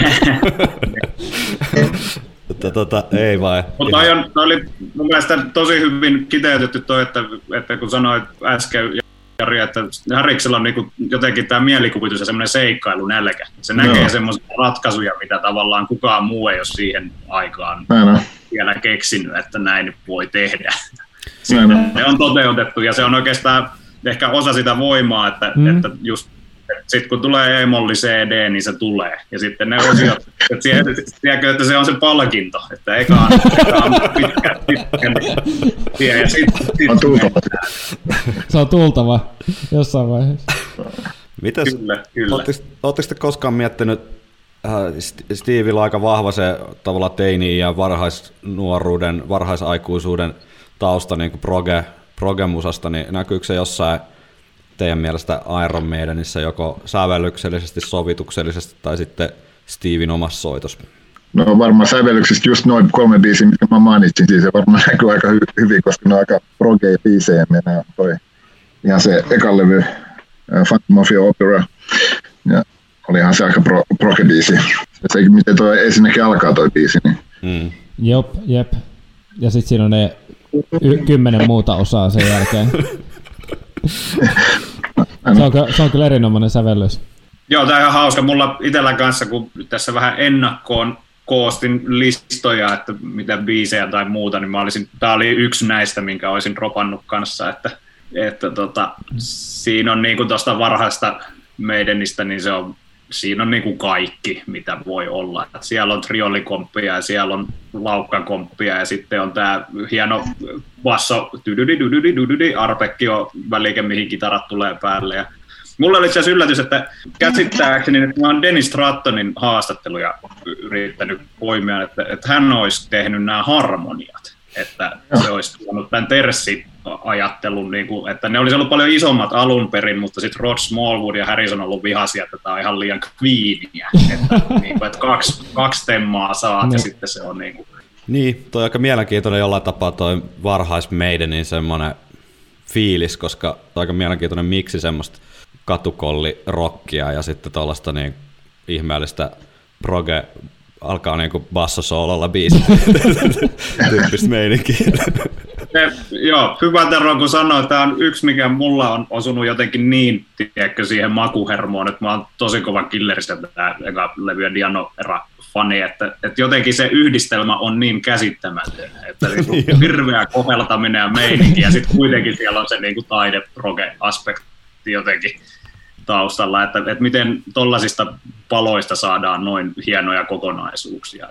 Mutta tota, ei vai. Mutta toi, on, toi oli mun mielestä tosi hyvin kiteytetty toi, että, että kun sanoit äsken Jari, että Häriksellä on niinku jotenkin tämä mielikuvitus ja semmoinen seikkailu nälkä. Se näkee semmoisia ratkaisuja, mitä tavallaan kukaan muu ei ole siihen aikaan Näin vielä keksinyt, että näin voi tehdä. Sitten ne on toteutettu ja se on oikeastaan ehkä osa sitä voimaa, että, mm. että just sitten kun tulee e-molli CD, niin se tulee. Ja sitten ne osiot, että tiedätkö, että se on se palkinto, että eka on, eka on pitkä, pitkä tie, ja sitten sit on tultava. Se on tultava jossain vaiheessa. Mitäs, kyllä, kyllä. Oletteko te koskaan miettinyt, äh, Steveillä on aika vahva se tavallaan teini ja varhaisnuoruuden, varhaisaikuisuuden tausta niin kuin proge, progemusasta, niin näkyykö se jossain teidän mielestä Iron Maidenissä joko sävellyksellisesti, sovituksellisesti tai sitten Steven omassa soitossa? No varmaan sävellyksistä just noin kolme biisiä, mitkä mä mainitsin, siis se varmaan näkyy aika hy- hyvin, koska ne on aika progeja biisejä. Meidän toi ihan se ekan levy, uh, Phantom Mafia Opera, ja ihan se aika pro, proge-biisi. Se, miten toi ensinnäkin alkaa toi biisi. Niin. Mm. Jop, jep. Ja sitten siinä on ne y- kymmenen muuta osaa sen jälkeen. se, on, se on kyllä erinomainen sävellys. Joo, tämä on ihan hauska. Mulla itsellä kanssa, kun tässä vähän ennakkoon koostin listoja, että mitä biisejä tai muuta, niin mä olisin, tämä oli yksi näistä, minkä olisin dropannut kanssa, että, että tota, siinä on niin tuosta varhaista meidänistä, niin se on siinä on niin kuin kaikki, mitä voi olla. Siellä on triolikomppia ja siellä on laukkakomppia ja sitten on tämä hieno basso, arpekkio välike, mihin kitarat tulee päälle. Ja mulla oli itse yllätys, että käsittääkseni, että mä oon Dennis Strattonin haastatteluja yrittänyt poimia, että, että hän olisi tehnyt nämä harmoniat että se olisi tuonut tämän Terssi-ajattelun, niin kuin, että ne olisi ollut paljon isommat alun perin, mutta sitten Rod Smallwood ja Harrison on ollut vihaisia, että tämä on ihan liian queenia, että, niin kuin, että kaksi, kaksi temmaa saa ja sitten se on niin kuin... Niin, toi on aika mielenkiintoinen jollain tapaa toi varhais niin semmoinen fiilis, koska toi aika mielenkiintoinen miksi semmoista katukolli-rockia ja sitten tuollaista niin ihmeellistä proge alkaa niinku bassosoololla biisi tyyppistä meininkiä. Joo, hyvä Tero, kun sanoit, tämä on yksi, mikä mulla on osunut jotenkin niin, tiedätkö, siihen makuhermoon, että mä oon tosi kova killeristä tätä eka levyä Diano era fani, että, että jotenkin se yhdistelmä on niin käsittämätön, että niin kuin hirveä koheltaminen ja meininki, ja sitten kuitenkin siellä on se niin kuin taideproge-aspekti jotenkin taustalla, että, että miten tollaisista paloista saadaan noin hienoja kokonaisuuksia.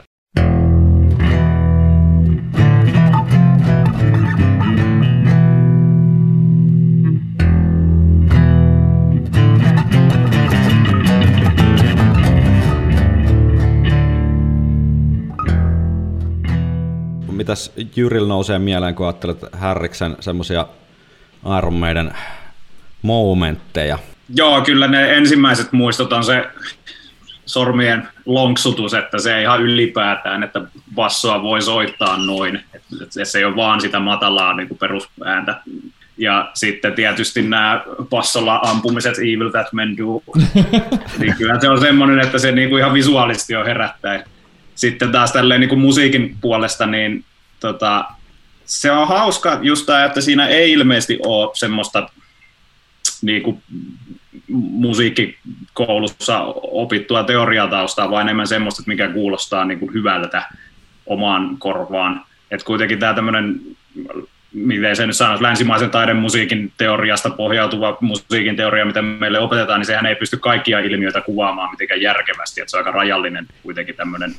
Mitäs Jyril nousee mieleen, kun ajattelet Härriksen semmoisia Iron Maiden momentteja? Joo, kyllä ne ensimmäiset muistot on se sormien lonksutus, että se ei ihan ylipäätään, että bassoa voi soittaa noin. Että se ei ole vaan sitä matalaa niin kuin perusääntä. Ja sitten tietysti nämä bassolla ampumiset Evil That Men Do. niin kyllä se on semmoinen, että se niin kuin ihan visuaalisesti on herättäen. Sitten taas tälleen niin kuin musiikin puolesta, niin tota, se on hauska just tämä, että siinä ei ilmeisesti ole semmoista niin kuin musiikkikoulussa opittua teoriataustaa, vaan enemmän semmoista, mikä kuulostaa niin kuin hyvältä omaan korvaan. Et kuitenkin tämä tämmöinen, miten se nyt sanoisi, länsimaisen taiden musiikin teoriasta pohjautuva musiikin teoria, mitä meille opetetaan, niin sehän ei pysty kaikkia ilmiöitä kuvaamaan mitenkään järkevästi, että se on aika rajallinen kuitenkin tämmöinen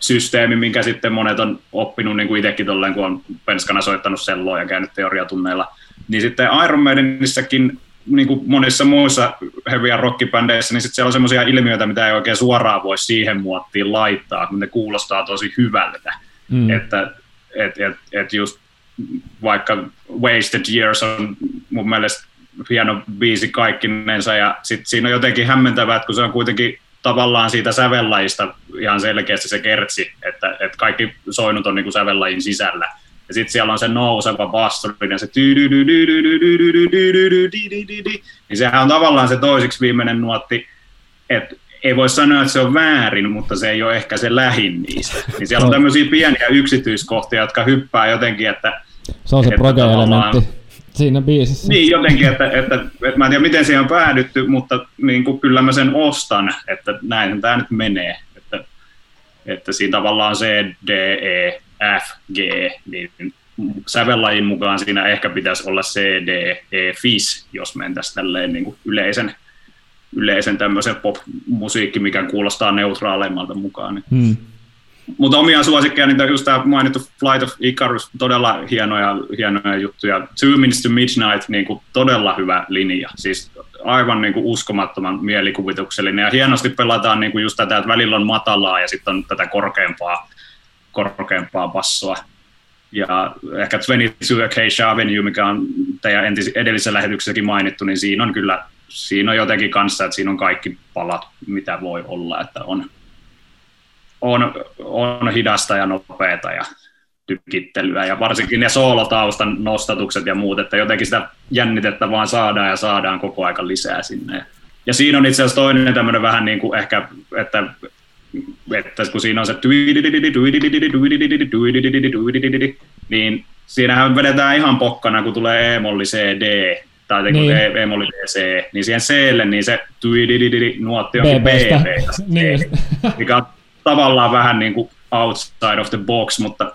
systeemi, minkä sitten monet on oppinut, niin kuin itsekin tolleen, kun on penskana soittanut selloa ja käynyt teoriatunneilla. Niin sitten Iron Maidenissäkin niin kuin monissa muissa heavy- ja rockibändeissä, niin sitten siellä on semmoisia ilmiöitä, mitä ei oikein suoraan voi siihen muottiin laittaa, kun ne kuulostaa tosi hyvältä. Mm. Että et, et, et just vaikka Wasted Years on mun mielestä hieno biisi kaikkinensa, ja sitten siinä on jotenkin hämmentävää, että kun se on kuitenkin tavallaan siitä sävellajista ihan selkeästi se kertsi, että, että kaikki soinut on niin kuin sävellajin sisällä. Ja sitten siellä on se nouseva basso, ja se niin sehän on tavallaan se toisiksi viimeinen nuotti, että ei voi sanoa, että se on väärin, mutta se ei ole ehkä se lähin niistä. Niin siellä on tämmöisiä pieniä yksityiskohtia, jotka hyppää jotenkin, että... Se on se proge-elementti siinä biisissä. Niin, jotenkin, että, että, että, että mä en tiedä, miten siihen on päädytty, mutta niin kuin, kyllä mä sen ostan, että näin tämä nyt menee. Että, että siinä tavallaan C, D, E, F, G, niin sävellajin mukaan siinä ehkä pitäisi olla C, D, E, FIS, jos mentäisiin tälleen niin kuin yleisen, yleisen tämmöisen pop-musiikki, mikä kuulostaa neutraaleimmalta mukaan. Niin. Hmm. Mutta omia suosikkeja, niin just tämä mainittu Flight of Icarus, todella hienoja, hienoja juttuja. Two Minutes to Midnight, niin kuin todella hyvä linja. Siis aivan niin kuin uskomattoman mielikuvituksellinen. Ja hienosti pelataan niin kuin just tätä, että välillä on matalaa ja sitten on tätä korkeampaa, korkeampaa bassoa. Ja ehkä 22 Acacia Avenue, mikä on teidän entis, edellisessä lähetyksessäkin mainittu, niin siinä on kyllä siinä on jotenkin kanssa, että siinä on kaikki palat, mitä voi olla, että on, on, on hidasta ja nopeata ja tykittelyä ja varsinkin ne soolotaustan nostatukset ja muut, että jotenkin sitä jännitettä vaan saadaan ja saadaan koko aika lisää sinne. Ja siinä on itse asiassa toinen tämmöinen vähän niin kuin ehkä, että, että kun siinä on se niin siinähän vedetään ihan pokkana, kun tulee E-molli CD tai niin. E-molli DC, niin siihen C-lle niin se nuotti onkin B, niin. mikä on tavallaan vähän niin kuin outside of the box, mutta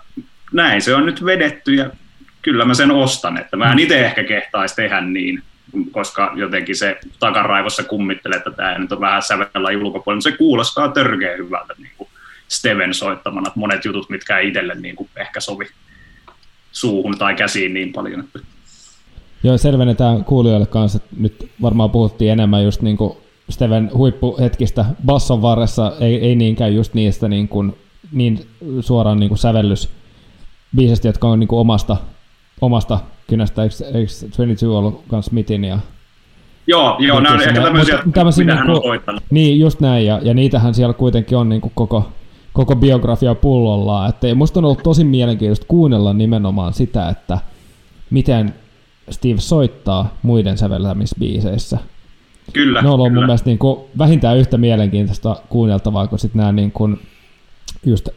näin se on nyt vedetty ja kyllä mä sen ostan, että mä en itse ehkä kehtaisi tehdä niin, koska jotenkin se takaraivossa kummittelee, että tämä nyt on vähän sävellä ulkopuolella, mutta se kuulostaa törkeä hyvältä niin kuin Steven soittamana, että monet jutut, mitkä ei itselle niin kuin ehkä sovi suuhun tai käsiin niin paljon. Joo, selvennetään kuulijoille kanssa, että nyt varmaan puhuttiin enemmän just niin kuin Steven huippuhetkistä basson varressa, ei, ei niinkään just niistä niin, kuin, niin suoraan niin kuin sävellysbiisistä, jotka on niin kuin omasta, omasta kynästä, eikö, eikö 22 ollut myös Smithin ja Joo, joo nämä on ehkä tämmöisiä, tämmöisiä mitä hän on soittanut. Niin, just näin, ja, ja niitähän siellä kuitenkin on niin kuin koko, koko biografia pullollaan. Että musta on ollut tosi mielenkiintoista kuunnella nimenomaan sitä, että miten Steve soittaa muiden säveltämisbiiseissä. Kyllä. Ne on ollut kyllä. mun mielestä niin kuin vähintään yhtä mielenkiintoista kuunneltavaa kuin sitten nämä niin kuin just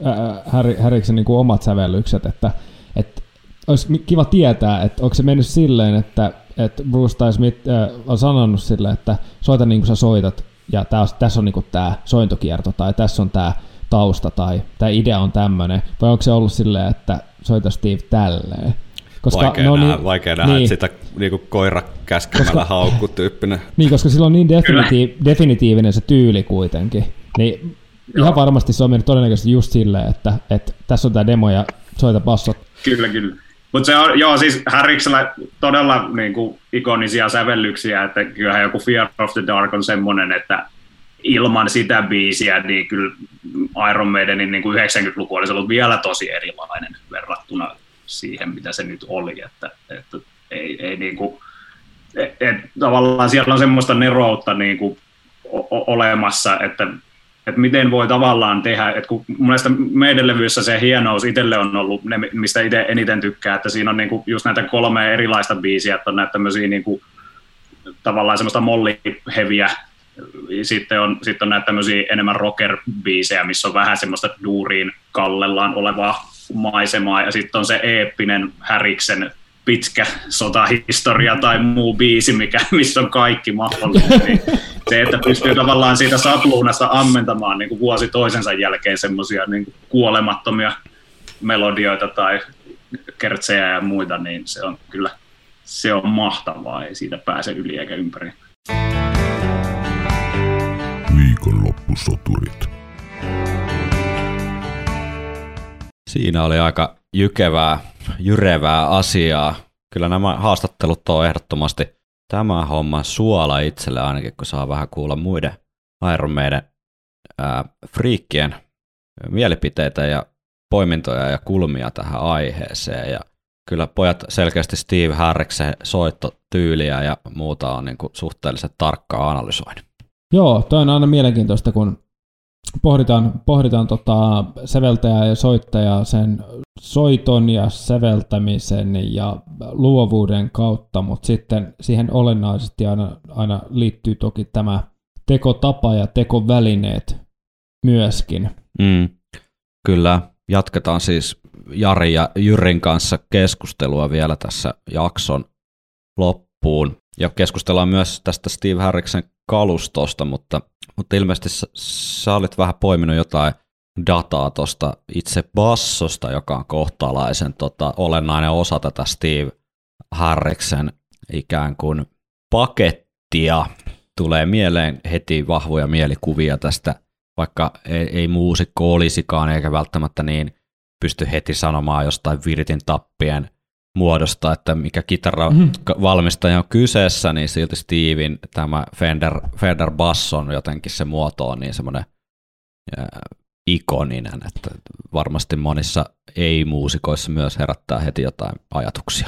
Häriksen niin kuin omat sävellykset, että, että olisi kiva tietää, että onko se mennyt silleen, että, että Bruce tai Smith äh, on sanonut silleen, että soita niin kuin sä soitat, ja tässä on niin kuin tämä sointokierto, tai tässä on tämä tausta tai tämä idea on tämmöinen, vai onko se ollut silleen, että soita Steve tälleen? Koska, vaikea no, nähdä, niin, vaikea nähdä niin, sitä niin koira käskemällä haukku tyyppinen. Niin, koska sillä on niin definitiiv, definitiivinen se tyyli kuitenkin. Niin Joo. ihan varmasti se on mennyt todennäköisesti just silleen, että, että tässä on tämä demo ja soita bassot. Kyllä, kyllä. Mutta se on, joo, siis Harriksella todella niin kuin, ikonisia sävellyksiä, että kyllähän joku Fear of the Dark on semmoinen, että ilman sitä biisiä, niin kyllä Iron Maidenin niin kuin 90-luku olisi ollut vielä tosi erilainen verrattuna siihen, mitä se nyt oli, että, että ei, ei niin kuin, et, et, tavallaan siellä on semmoista neroutta niin kuin o- olemassa, että, että miten voi tavallaan tehdä, että kun mun mielestä meidän levyissä se hienous itselle on ollut ne, mistä itse eniten tykkää, että siinä on niin kuin just näitä kolme erilaista biisiä, että on näitä tämmöisiä kuin, tavallaan semmoista molliheviä sitten on, sitten on näitä tämmöisiä enemmän rocker-biisejä, missä on vähän semmoista duuriin kallellaan olevaa maisemaa, ja sitten on se eeppinen Häriksen pitkä sotahistoria tai muu biisi, mikä, missä on kaikki mahdollista. Niin se, että pystyy tavallaan siitä sapluunasta ammentamaan niin kuin vuosi toisensa jälkeen semmoisia niin kuolemattomia melodioita tai kertsejä ja muita, niin se on kyllä se on mahtavaa, ei siitä pääse yli eikä ympäri. Viikonloppusoturit. Siinä oli aika jykevää, jyrevää asiaa. Kyllä nämä haastattelut on ehdottomasti tämä homma suola itselle ainakin, kun saa vähän kuulla muiden Iron Maiden ää, friikkien mielipiteitä ja poimintoja ja kulmia tähän aiheeseen. Ja kyllä pojat selkeästi Steve Harriksen soittotyyliä ja muuta on niin kuin suhteellisen tarkkaa analysoinut. Joo, toi on aina mielenkiintoista, kun pohditaan, pohditaan tota säveltäjää ja soittajaa sen soiton ja säveltämisen ja luovuuden kautta, mutta sitten siihen olennaisesti aina, aina liittyy toki tämä tekotapa ja tekovälineet myöskin. Mm, kyllä, jatketaan siis Jari ja Jyrin kanssa keskustelua vielä tässä jakson loppuun. Ja keskustellaan myös tästä Steve Harriksen kalustosta, mutta, mutta ilmeisesti sä, sä olit vähän poiminut jotain dataa tuosta itse bassosta, joka on kohtalaisen tota, olennainen osa tätä Steve Harriksen ikään kuin pakettia. Tulee mieleen heti vahvoja mielikuvia tästä, vaikka ei, ei muusikko olisikaan eikä välttämättä niin pysty heti sanomaan jostain virtin tappien muodosta, että mikä kitara mm. valmistaja on kyseessä, niin silti Steven tämä Fender, Fender Bass on jotenkin se muoto on niin semmoinen ikoninen, että varmasti monissa ei-muusikoissa myös herättää heti jotain ajatuksia.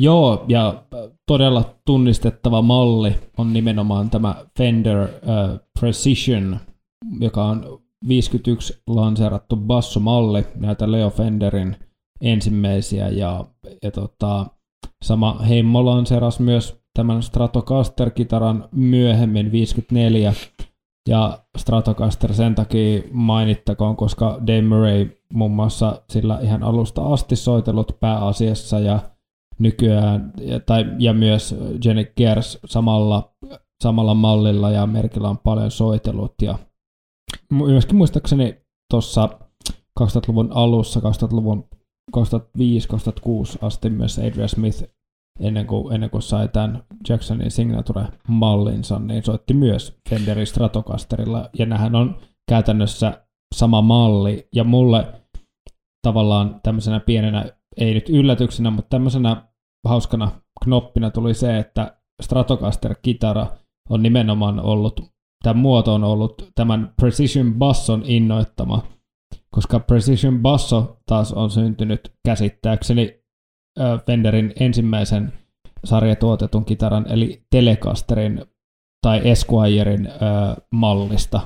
Joo, ja todella tunnistettava malli on nimenomaan tämä Fender uh, Precision, joka on 51 lanseerattu bassomalli näitä Leo Fenderin ensimmäisiä ja, ja tota, sama Heimmo lanseeras myös tämän Stratocaster-kitaran myöhemmin 54 ja Stratocaster sen takia mainittakoon, koska Dave Murray muun muassa sillä ihan alusta asti soitellut pääasiassa ja nykyään, ja, tai, ja myös Jenny Gers samalla, samalla mallilla ja merkillä on paljon soitellut. Ja myöskin muistaakseni tuossa 2000-luvun alussa, 2000-luvun 2005-2006 asti myös Adrian Smith ennen kuin, ennen kuin sai tämän Jacksonin Signature-mallinsa, niin soitti myös Fenderin Stratocasterilla, ja nämähän on käytännössä sama malli, ja mulle tavallaan tämmöisenä pienenä, ei nyt yllätyksenä, mutta tämmöisenä hauskana knoppina tuli se, että Stratocaster-kitara on nimenomaan ollut, tämä muoto on ollut tämän Precision Basson innoittama, koska Precision Basso taas on syntynyt käsittääkseni Fenderin ensimmäisen sarjatuotetun kitaran, eli Telecasterin tai Esquirein mallista.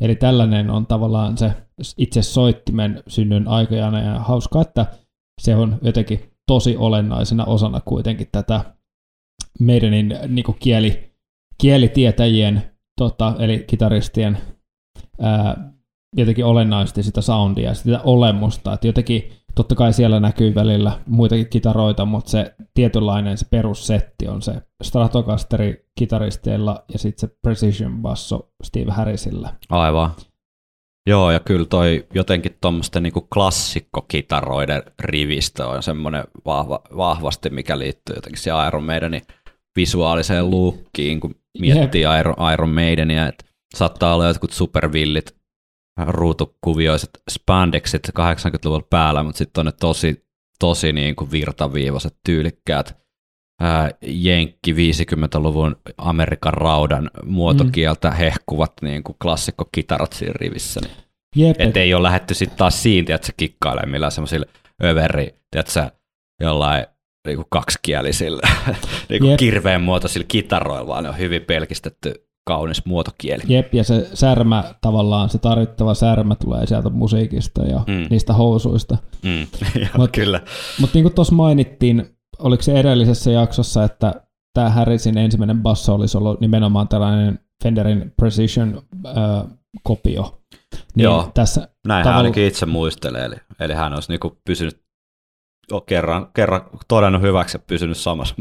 Eli tällainen on tavallaan se itse soittimen synnyn aikajana, ja hauskaa, että se on jotenkin tosi olennaisena osana kuitenkin tätä meidänin niin kieli, kielitietäjien, tota, eli kitaristien ää, jotenkin olennaisesti sitä soundia, sitä olemusta, että jotenkin totta kai siellä näkyy välillä muitakin kitaroita, mutta se tietynlainen se perussetti on se Stratocasteri kitaristeilla ja sitten se Precision Basso Steve Harrisillä. Aivan. Joo, ja kyllä toi jotenkin tuommoisten niinku klassikkokitaroiden rivistö on semmoinen vahva, vahvasti, mikä liittyy jotenkin siihen Iron Maidenin visuaaliseen luukkiin, kun miettii Iron, Iron Maidenia, että saattaa olla jotkut supervillit ruutukuvioiset spandexit 80-luvulla päällä, mutta sitten on ne tosi, tosi niin kuin virtaviivaiset, tyylikkäät ää, Jenkki 50-luvun Amerikan raudan muotokieltä mm. hehkuvat niin kuin klassikkokitarat siinä rivissä. Niin. Että ei ole lähetty sitten taas siinä, että se kikkailee millään semmoisilla överi, tiedätkö, jollain niin kuin kaksikielisillä, niin kuin kirveen muotoisilla kitaroilla, vaan ne on hyvin pelkistetty kaunis muotokieli. Jep, ja se särmä tavallaan, se tarvittava särmä tulee sieltä musiikista ja mm. niistä housuista. Mm. Mutta kyllä. Mut niin kuin tuossa mainittiin, oliko se edellisessä jaksossa, että tämä Harrisin ensimmäinen basso olisi ollut nimenomaan tällainen Fenderin Precision-kopio. Niin Joo, tässä näin tavalla... hän ainakin itse muistelee, eli, eli hän olisi niinku pysynyt kerran, kerran todennut hyväksi ja pysynyt samassa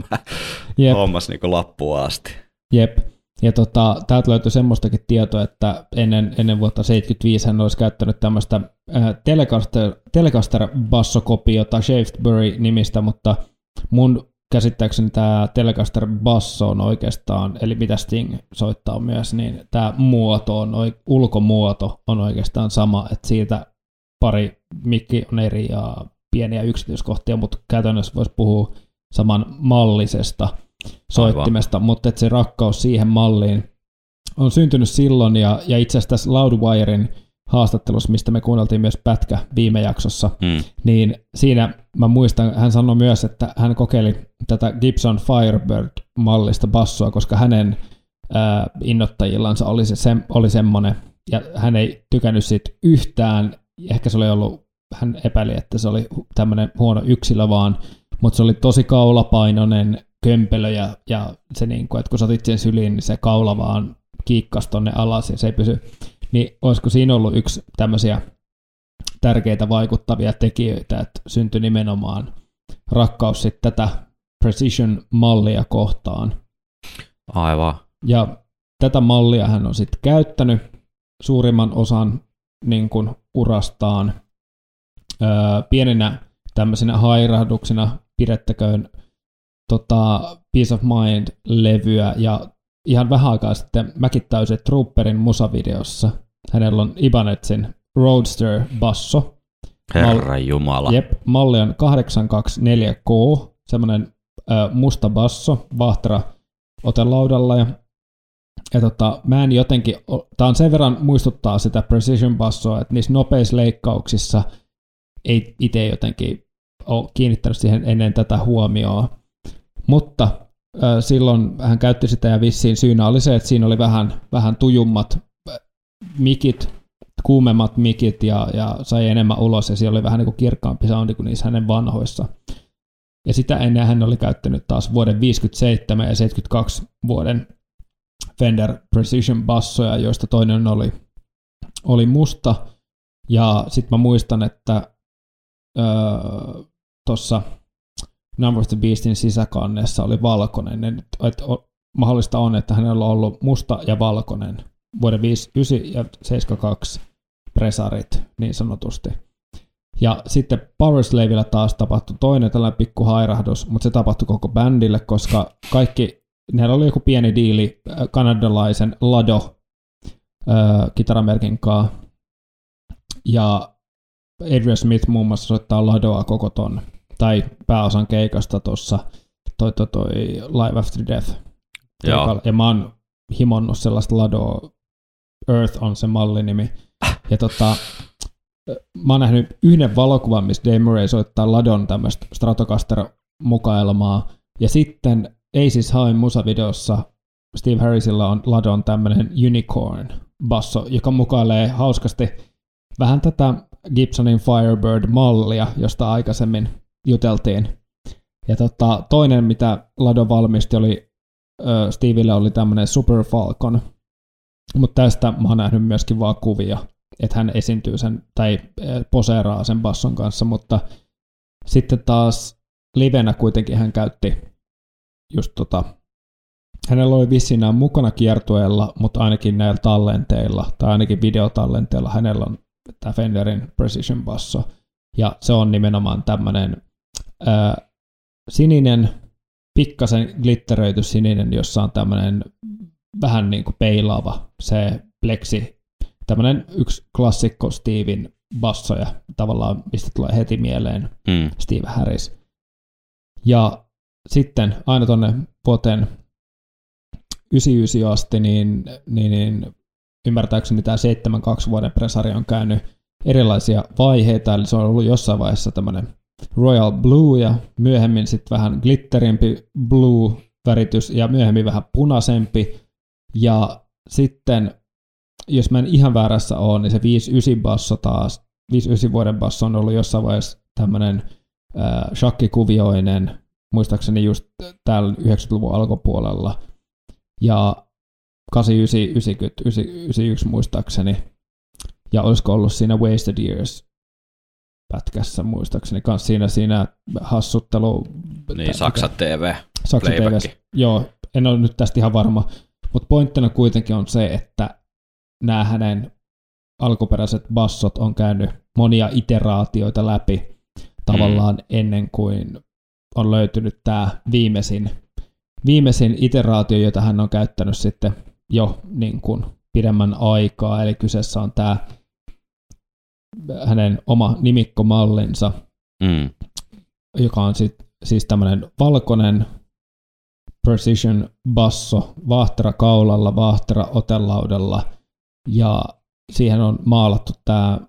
hommassa niinku loppuun asti. Jep, ja tota, täältä löytyy semmoistakin tietoa, että ennen, ennen vuotta 75 hän olisi käyttänyt tämmöistä äh, Telecaster, Telecaster bassokopiota Shaftesbury-nimistä, mutta mun käsittääkseni tämä Telecaster basso on oikeastaan, eli mitä Sting soittaa myös, niin tämä muoto on, ulkomuoto on oikeastaan sama, että siitä pari mikki on eri ja pieniä yksityiskohtia, mutta käytännössä voisi puhua samanmallisesta soittimesta, Aivan. mutta että se rakkaus siihen malliin on syntynyt silloin, ja, ja itse asiassa tässä Loudwirein haastattelussa, mistä me kuunneltiin myös pätkä viime jaksossa, mm. niin siinä mä muistan, hän sanoi myös, että hän kokeili tätä Gibson Firebird-mallista bassoa, koska hänen äh, innoittajillansa oli, se, se, oli semmoinen, ja hän ei tykännyt siitä yhtään, ehkä se oli ollut, hän epäili, että se oli tämmöinen huono yksilö vaan, mutta se oli tosi kaulapainoinen, kömpelö ja, ja se, niin kuin, että kun sä otit sen syliin, niin se kaula vaan kiikkas tonne alas ja se ei pysy. Niin olisiko siinä ollut yksi tämmöisiä tärkeitä vaikuttavia tekijöitä, että syntyi nimenomaan rakkaus sitten tätä precision-mallia kohtaan. Aivan. Ja tätä mallia hän on sitten käyttänyt suurimman osan niin kuin urastaan öö, pieninä tämmöisinä hairahduksina pidettäköön tota, Peace of Mind-levyä ja ihan vähän aikaa sitten mäkin täysin Trooperin musavideossa. Hänellä on Ibanetsin Roadster basso. Herra Jumala. Jep, malli on 824K, semmoinen musta basso, vahtera otelaudalla ja ja tota, mä en jotenkin, tää on sen verran muistuttaa sitä precision bassoa, että niissä nopeissa leikkauksissa ei itse jotenkin ole kiinnittänyt siihen ennen tätä huomioon. Mutta äh, silloin hän käytti sitä ja vissiin syynä oli se, että siinä oli vähän, vähän tujummat mikit, kuumemmat mikit ja, ja sai enemmän ulos ja siellä oli vähän niin kuin kirkkaampi soundi kuin niissä hänen vanhoissa. Ja sitä ennen hän oli käyttänyt taas vuoden 57 ja 72 vuoden Fender Precision bassoja, joista toinen oli, oli musta. Ja sitten mä muistan, että öö, tuossa Number of the Beastin sisäkannessa oli valkoinen. Et, mahdollista on, että hänellä on ollut musta ja valkoinen vuoden 59 ja 72 presarit niin sanotusti. Ja sitten Power Slavella taas tapahtui toinen tällainen pikku hairahdus, mutta se tapahtui koko bändille, koska kaikki, neillä oli joku pieni diili äh, kanadalaisen Lado äh, kitaramerkin kanssa. Ja Adrian Smith muun muassa soittaa Ladoa koko ton tai pääosan keikasta tuossa toi, toi, toi Live After Death. Joo. Ja mä oon himonnut sellaista ladoa, Earth on se mallinimi. Ja tota, mä oon nähnyt yhden valokuvan, missä Dave Murray soittaa Ladon tämmöistä Stratocaster-mukailmaa. Ja sitten Aces High musavideossa Steve Harrisilla on Ladon tämmöinen Unicorn basso, joka mukailee hauskasti vähän tätä Gibsonin Firebird-mallia, josta aikaisemmin juteltiin. Ja tota, toinen, mitä Lado valmisti, oli ö, Steville oli tämmöinen Super Falcon, mutta tästä mä oon nähnyt myöskin vaan kuvia, että hän esiintyy sen, tai poseeraa sen basson kanssa, mutta sitten taas livenä kuitenkin hän käytti just tota hänellä oli vissiin mukana kiertueella, mutta ainakin näillä tallenteilla, tai ainakin videotallenteilla, hänellä on tämä Fenderin Precision Basso, ja se on nimenomaan tämmöinen sininen, pikkasen glitteröity sininen, jossa on tämmöinen vähän niin kuin peilaava se pleksi, tämmöinen yksi klassikko Steven bassoja tavallaan, mistä tulee heti mieleen mm. Steve Harris. Ja sitten aina tuonne vuoteen 99 asti, niin, niin, niin ymmärtääkseni tämä 7-2 vuoden presari on käynyt erilaisia vaiheita, eli se on ollut jossain vaiheessa tämmöinen Royal Blue ja myöhemmin sitten vähän glitterimpi blue väritys ja myöhemmin vähän punaisempi. Ja sitten, jos mä en ihan väärässä ole, niin se 59 basso taas, 59 vuoden basso on ollut jossain vaiheessa tämmöinen äh, shakkikuvioinen, muistaakseni just täällä 90-luvun alkupuolella. Ja 89, 90, 91 muistaakseni. Ja olisiko ollut siinä Wasted Years pätkässä muistaakseni kanssa siinä, siinä hassuttelu. Niin, Saksa TV. Saksa TV. Joo, en ole nyt tästä ihan varma. Mutta pointtina kuitenkin on se, että nämä hänen alkuperäiset bassot on käynyt monia iteraatioita läpi tavallaan mm. ennen kuin on löytynyt tämä viimeisin, viimeisin iteraatio, jota hän on käyttänyt sitten jo niin kuin pidemmän aikaa, eli kyseessä on tämä hänen oma nimikkomallinsa, mm. joka on sit, siis tämmöinen valkoinen precision basso, vaahtera kaulalla, vaahtera otelaudella, ja siihen on maalattu tämä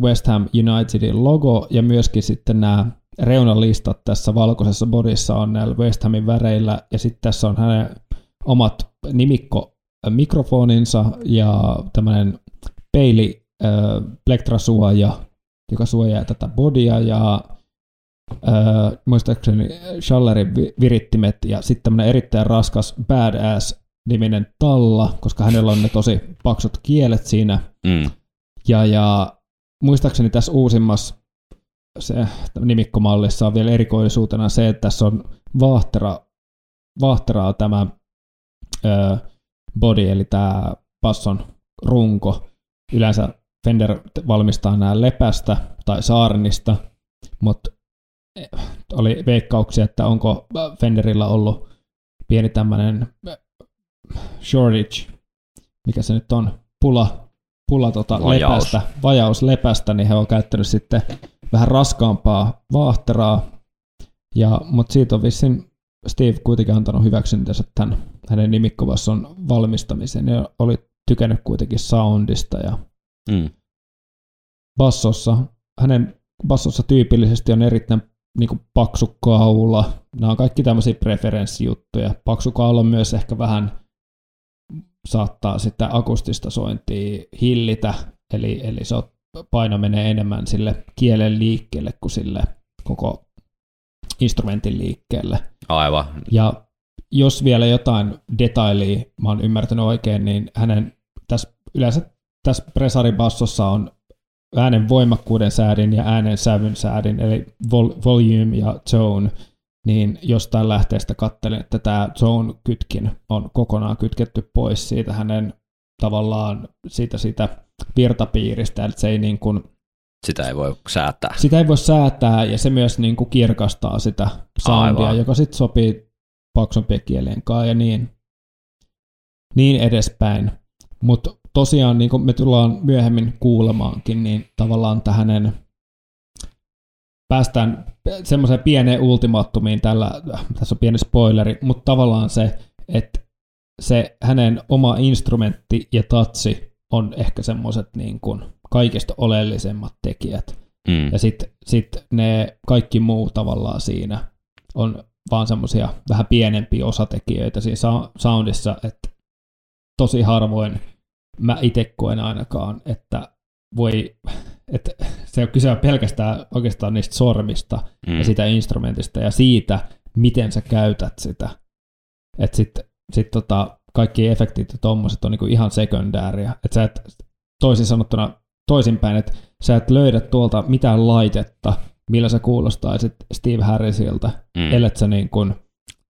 West Ham Unitedin logo, ja myöskin sitten nämä reunalistat tässä valkoisessa bodissa on näillä West Hamin väreillä, ja sitten tässä on hänen omat nimikko mikrofoninsa ja tämmöinen peili plektrasuoja, joka suojaa tätä bodia ja äh, muistaakseni Schallerin virittimet ja sitten tämmöinen erittäin raskas badass niminen talla, koska hänellä on ne tosi paksut kielet siinä. Mm. Ja, ja muistaakseni tässä uusimmassa se nimikkomallissa on vielä erikoisuutena se, että tässä on vaahtera, vaahteraa tämä ö, body, eli tämä passon runko. Yleensä Fender valmistaa nämä lepästä tai saarnista, mutta eh, oli veikkauksia, että onko Fenderillä ollut pieni tämmöinen eh, shortage, mikä se nyt on, pula, pula tota vajaus. lepästä, vajaus lepästä, niin he on käyttänyt sitten vähän raskaampaa vaahteraa, ja, mutta siitä on vissiin Steve kuitenkin antanut hyväksyntänsä tämän hänen nimikkovasson valmistamiseen ja oli tykännyt kuitenkin soundista ja mm. bassossa, hänen bassossa tyypillisesti on erittäin niin kuin paksu kaula. Nämä on kaikki tämmöisiä preferenssijuttuja. Paksu kaula myös ehkä vähän saattaa sitä akustista sointia hillitä, eli, eli se paino menee enemmän sille kielen liikkeelle kuin sille koko instrumentin liikkeelle. Aivan. Ja jos vielä jotain detailia mä oon ymmärtänyt oikein, niin hänen tässä yleensä tässä presaribassossa on äänen voimakkuuden säädin ja äänen sävyn säädin, eli vol- volume ja tone, niin jostain lähteestä kattelin, että tämä tone-kytkin on kokonaan kytketty pois siitä hänen tavallaan siitä, siitä virtapiiristä, että se ei niin kuin, sitä ei voi säätää. Sitä ei voi säätää, ja se myös niin kuin kirkastaa sitä soundia, Aivan. joka sitten sopii paksumpien kielien kanssa ja niin, niin edespäin. Mutta tosiaan, niin kuin me tullaan myöhemmin kuulemaankin, niin tavallaan tähän päästään semmoiseen pieneen ultimaattumiin tällä, tässä on pieni spoileri, mutta tavallaan se, että se hänen oma instrumentti ja tatsi on ehkä semmoiset niin kuin kaikista oleellisemmat tekijät. Mm. Ja sitten sit ne kaikki muu tavallaan siinä on vaan semmoisia vähän pienempiä osatekijöitä siinä soundissa, että tosi harvoin mä itse koen ainakaan, että voi, että se on kyse pelkästään oikeastaan niistä sormista mm. ja sitä instrumentista ja siitä, miten sä käytät sitä. Että sitten sit tota, kaikki efektit ja tommoset on niinku ihan sekundääriä. Että sä et, toisin sanottuna toisinpäin, että sä et löydä tuolta mitään laitetta, millä sä kuulostaisit Steve Harrisilta, mm. ellei sä niin kun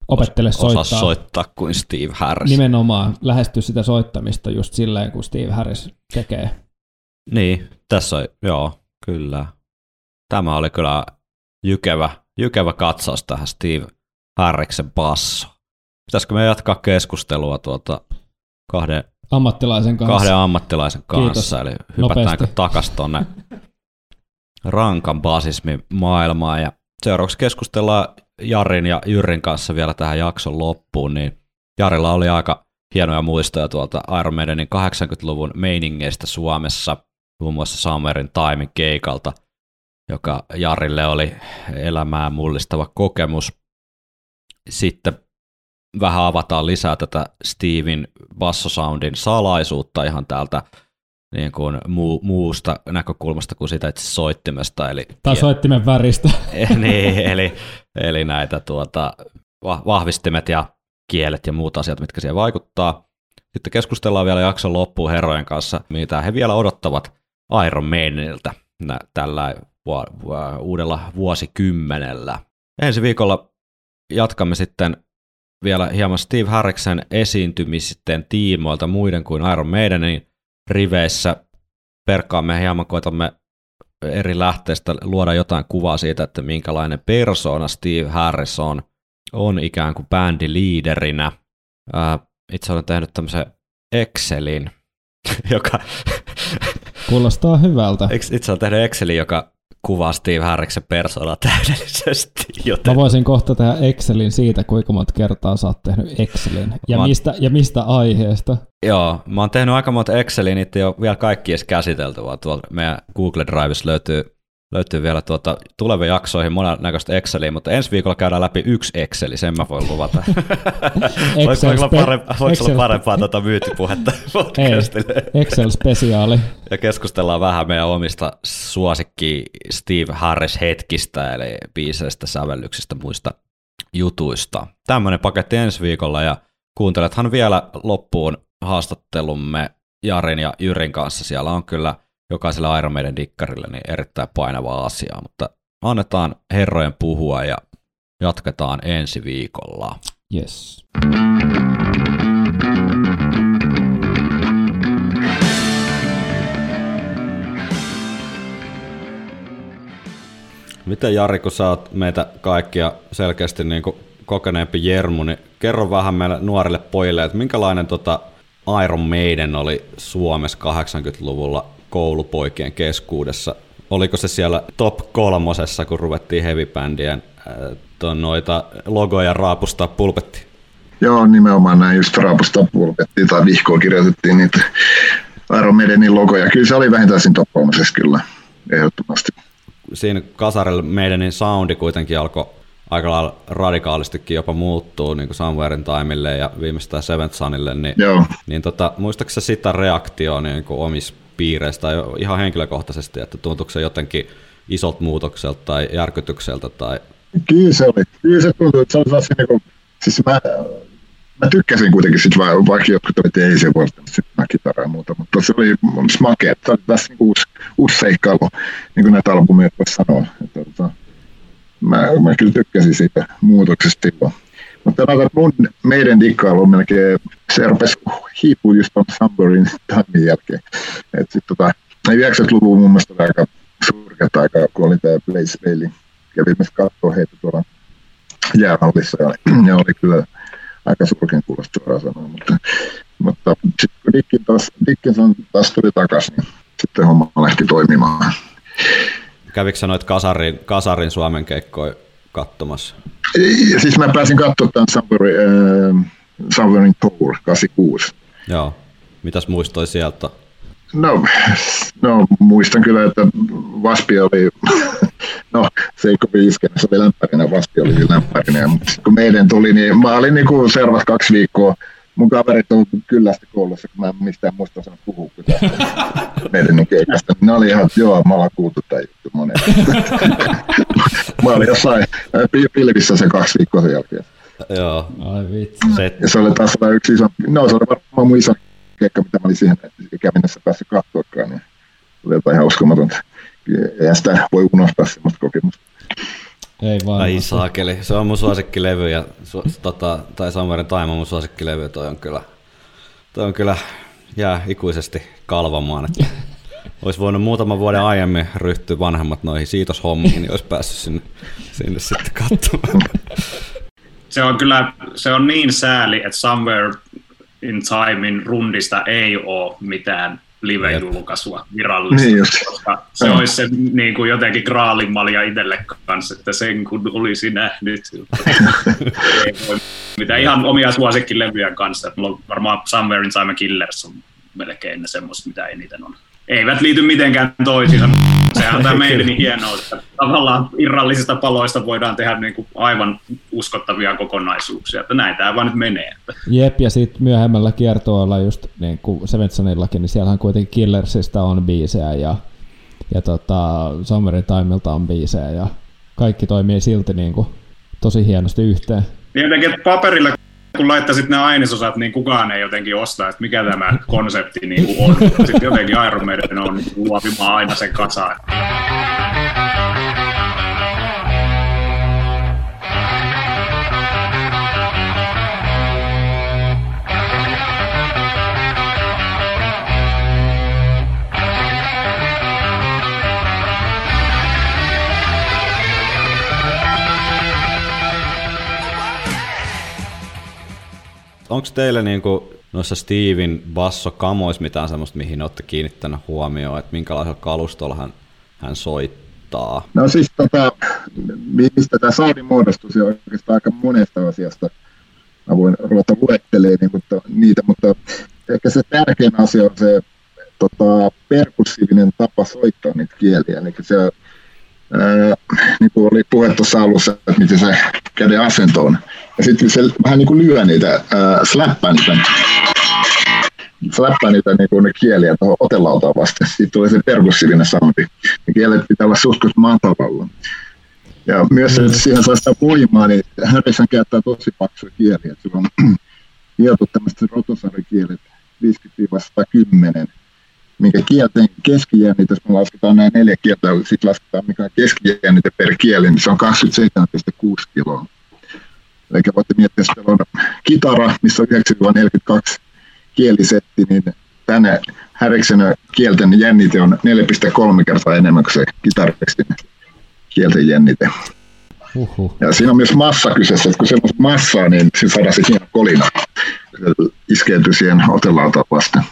opettele soittaa. Osaa soittaa kuin Steve Harris. Nimenomaan lähesty sitä soittamista just silleen, kun Steve Harris tekee. Niin, tässä on, joo, kyllä. Tämä oli kyllä jykevä, jykevä katsaus tähän Steve Harriksen basso. Pitäisikö me jatkaa keskustelua tuota kahden, Ammattilaisen kanssa. kahden ammattilaisen kanssa, Kiitos. eli hypätäänkö takas tuonne rankan basismin maailmaan. Ja seuraavaksi keskustellaan Jarin ja Jyrin kanssa vielä tähän jakson loppuun, niin Jarilla oli aika hienoja muistoja tuolta Iron Maidenin 80-luvun meiningeistä Suomessa, muun muassa Summerin Timein keikalta, joka Jarille oli elämää mullistava kokemus. Sitten vähän avataan lisää tätä Steven bassosoundin salaisuutta ihan täältä niin kuin muu, muusta näkökulmasta kuin sitä itse soittimesta. Eli, Tai soittimen väristä. niin, eli, eli näitä tuota, va- vahvistimet ja kielet ja muut asiat, mitkä siihen vaikuttaa. Sitten keskustellaan vielä jakson loppuun herrojen kanssa, mitä he vielä odottavat Iron Maideniltä nä- tällä uudella vuosikymmenellä. Ensi viikolla jatkamme sitten vielä hieman Steve Harriksen esiintymisten tiimoilta muiden kuin Iron Maidenin riveissä. Perkaamme hieman, koetamme eri lähteistä luoda jotain kuvaa siitä, että minkälainen persona Steve Harris on, on ikään kuin bändiliiderinä. Ää, itse olen tehnyt tämmöisen Excelin, joka Kuulostaa hyvältä. itse olen tehnyt Excelin, joka kuvaa Steve Harriksen persoonaa täydellisesti. Joten Mä voisin kohta tehdä Excelin siitä, kuinka monta kertaa sä oot tehnyt Excelin. Ja, Mä- mistä, ja mistä aiheesta. Joo, mä oon tehnyt aika monta Exceliä, niitä ei ole vielä kaikki edes käsitelty, vaan tuolta meidän Google Drivessa löytyy, löytyy vielä tuota tuleviin jaksoihin monennäköistä Exceliä, mutta ensi viikolla käydään läpi yksi Exceli, sen mä voin luvata. voiko, Excel olla, parempaa, voiko Excel- olla parempaa tuota myytipuhetta podcastille? Excel-spesiaali. Ja keskustellaan vähän meidän omista suosikki Steve Harris hetkistä, eli biiseistä, sävellyksistä, muista jutuista. Tämmöinen paketti ensi viikolla ja kuuntelethan vielä loppuun haastattelumme Jarin ja Jyrin kanssa. Siellä on kyllä jokaiselle Iron Maiden dikkarille niin erittäin painavaa asiaa, mutta annetaan herrojen puhua ja jatketaan ensi viikolla. Yes. Miten Jari, kun sä oot meitä kaikkia selkeästi niin kokeneempi Jermu, niin kerro vähän meille nuorille pojille, että minkälainen tota Iron Maiden oli Suomessa 80-luvulla koulupoikien keskuudessa? Oliko se siellä top kolmosessa, kun ruvettiin heavy-bändien äh, noita logoja raapustaa pulpetti? Joo, nimenomaan näin just raapustaa pulpettiin tai vihkoa kirjoitettiin niitä Iron Maidenin logoja. Kyllä se oli vähintään siinä top kolmosessa kyllä, ehdottomasti. Siinä kasarilla meidänin soundi kuitenkin alkoi aika lailla radikaalistikin jopa muuttuu niin kuin Somewhere in Timelle ja viimeistään Seventh Sunille, niin Joo, Niin tota, muistatko sä sitä reaktioa niin kuin omissa piireissä tai ihan henkilökohtaisesti, että tuntuuko se jotenkin isot muutokselta tai järkytykseltä tai kyllä se oli. Kyllä se tuntui, että se oli sellaisia niin siis mä, mä tykkäsin kuitenkin sit, va- vaikka jotkut että ei se voi sitä kitaraa ja muuta, mutta se oli makea. Se oli tässä niin uusi, uusi seikkailu, niin kuin näitä albumia voisi sanoa. Että, tota, mä, mä kyllä tykkäsin siitä muutoksesta silloin. Mutta että mun, meidän dikkailu on melkein, se rupesi hiipua just tuon Summerin timin jälkeen. Et sit tota, 90-luvun mun mielestä oli aika surkeat aikaa, kun oli tämä Blaze Bailey. Kävin myös katsoa heitä tuolla jäähallissa ja, ja oli kyllä aika surkean kuulosta suoraan sanoa. Mutta, mutta sitten kun Dickin taas, Dickinson taas tuli takaisin, niin sitten homma lähti toimimaan. Kävikö noit kasarin, kasarin Suomen keikkoja katsomassa? Siis mä pääsin katsomaan tämän Summerin, äh, Tour 86. Joo. Mitäs muistoi sieltä? No, no, muistan kyllä, että Vaspi oli, no se ei kovin iskenä, se oli lämpärinä, Vaspi oli lämpärinä, mutta kun meidän tuli, niin mä olin niin seuraavat kaksi viikkoa, mun kaverit on kyllästä koulussa, kun mä en mistään muista osannut puhua kun meidän niin keikasta. Ne oli ihan, että joo, mä ollaan kuultu tämä juttu monen. mä olin jossain äh, pi- pilvissä se kaksi viikkoa sen jälkeen. Joo. Ai vitsi. Se, Ja se oli taas yksi iso, no se oli varmaan mun iso keikka, mitä mä olin siihen ikämennessä päässyt katsoakaan. Niin se oli jotain ihan uskomatonta. Eihän sitä voi unohtaa semmoista kokemusta. Ei vaan. Ai saakeli. Se on mun suosikkilevy ja su, tota, tai Summer Time on mun suosikkilevy. Toi on kyllä, toi on kyllä jää ikuisesti kalvamaan. Että olisi voinut muutaman vuoden aiemmin ryhtyä vanhemmat noihin siitoshommiin, niin olisi päässyt sinne, sinne sitten katsomaan. Se on kyllä se on niin sääli, että Somewhere in Timein rundista ei ole mitään live-julkaisua virallisesti, Niin just. koska se Joo. olisi se niin kuin jotenkin graalinmalja itselle kanssa, että sen kun olisi nähnyt. mitään ihan omia suosikkilevyjä kanssa. Mulla on varmaan Somewhere in Time ja Killers on melkein ne semmoista, mitä eniten on. Eivät liity mitenkään toisiinsa. Se on tämä meidän hienous, että tavallaan irrallisista paloista voidaan tehdä niin kuin aivan uskottavia kokonaisuuksia. Että näin tämä vaan nyt menee. Jep, ja sitten myöhemmällä kiertueella just niin kuin Sevensonillakin, niin siellähän kuitenkin Killersista on biisejä ja, ja tota, Summerin Timelta on biisejä ja kaikki toimii silti niin kuin tosi hienosti yhteen. Niin jotenkin, että paperilla kun laittaisit ne ainesosat, niin kukaan ei jotenkin osta, että mikä tämä konsepti niin on. Sitten jotenkin Iron Maiden on niin luovimaan aina sen kasaan. Onko teille niinku noissa Steven bassokamoissa mitään semmoista, mihin olette kiinnittänyt huomioon, että minkälaisella kalustolla hän, hän soittaa? No siis tota, mistä tämä saudi muodostui, oikeastaan aika monesta asiasta. Mä voin ruveta luettelemaan niin, mutta, niitä, mutta ehkä se tärkein asia on se tota, perkussiivinen tapa soittaa niitä kieliä. Eli se, ää, niin kuin oli puhe tuossa alussa, että miten se käden asento on. Ja sitten se vähän niin kuin lyö niitä, ää, slappaa niitä slappaa niitä niin kuin ne kieliä tuohon otelautaan vasten. Siitä tulee se perkussiivinen soundi. Ne kielet pitää olla suht matalalla. Ja myös se, että siihen saa sitä voimaa, niin Harrison käyttää tosi paksuja kieliä. Sillä on hiotu tämmöiset rotosarikielet 50-110, minkä kielten keskijännite, jos me lasketaan nämä neljä kieltä, sitten lasketaan mikä on keskijännite per kieli, niin se on 27,6 kiloa. Eli voitte miettiä, että on kitara, missä on 9-42 kielisetti, niin tänne Häriksen kielten jännite on 4,3 kertaa enemmän kuin se kitaristin kielten jännite. Uhuh. Ja siinä on myös massa kyseessä, että kun siellä on massaa, niin siinä saadaan se hieno kolina. Se iskeytyy siihen otelautaan vasten.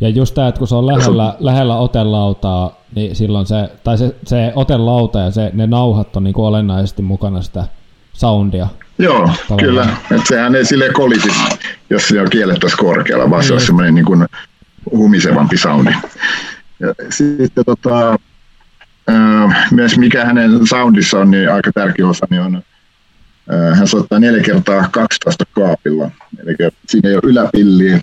Ja just tämä, että kun se on lähellä, lähellä otelautaa, niin silloin se, tai se, se otelauta ja se, ne nauhat on niin olennaisesti mukana sitä soundia. Joo, Tavallaan. kyllä. Että sehän ei silleen kolisi, jos se on kielet tuossa korkealla, vaan se on semmoinen niin kuin humisevampi soundi. Ja sitten tota, myös mikä hänen soundissa on, niin aika tärkeä osa, niin on, hän soittaa 4 kertaa 12 kaapilla. Eli siinä ei ole yläpilliä.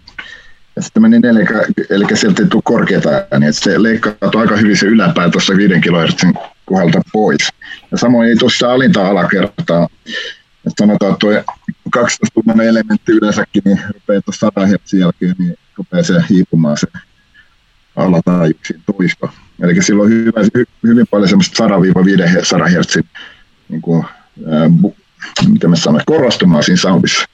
Ja sitten meni neljä, eli sieltä ei tule korkeata ääniä, että se leikkaa aika hyvin se yläpää tuossa 5 kHz kohdalta pois. Ja samoin ei tuossa alinta alakertaa. Et sanotaan, että tuo 12 elementti yleensäkin, niin rupeaa tuossa 100 Hz jälkeen, niin rupeaa se hiipumaan se alataajuuksiin toisto. Eli sillä on hyvä, hy, hyvin paljon semmoista 100-500 Hz niin kuin, ää, bu, mitä mä sanoin, korostumaan siinä soundissa.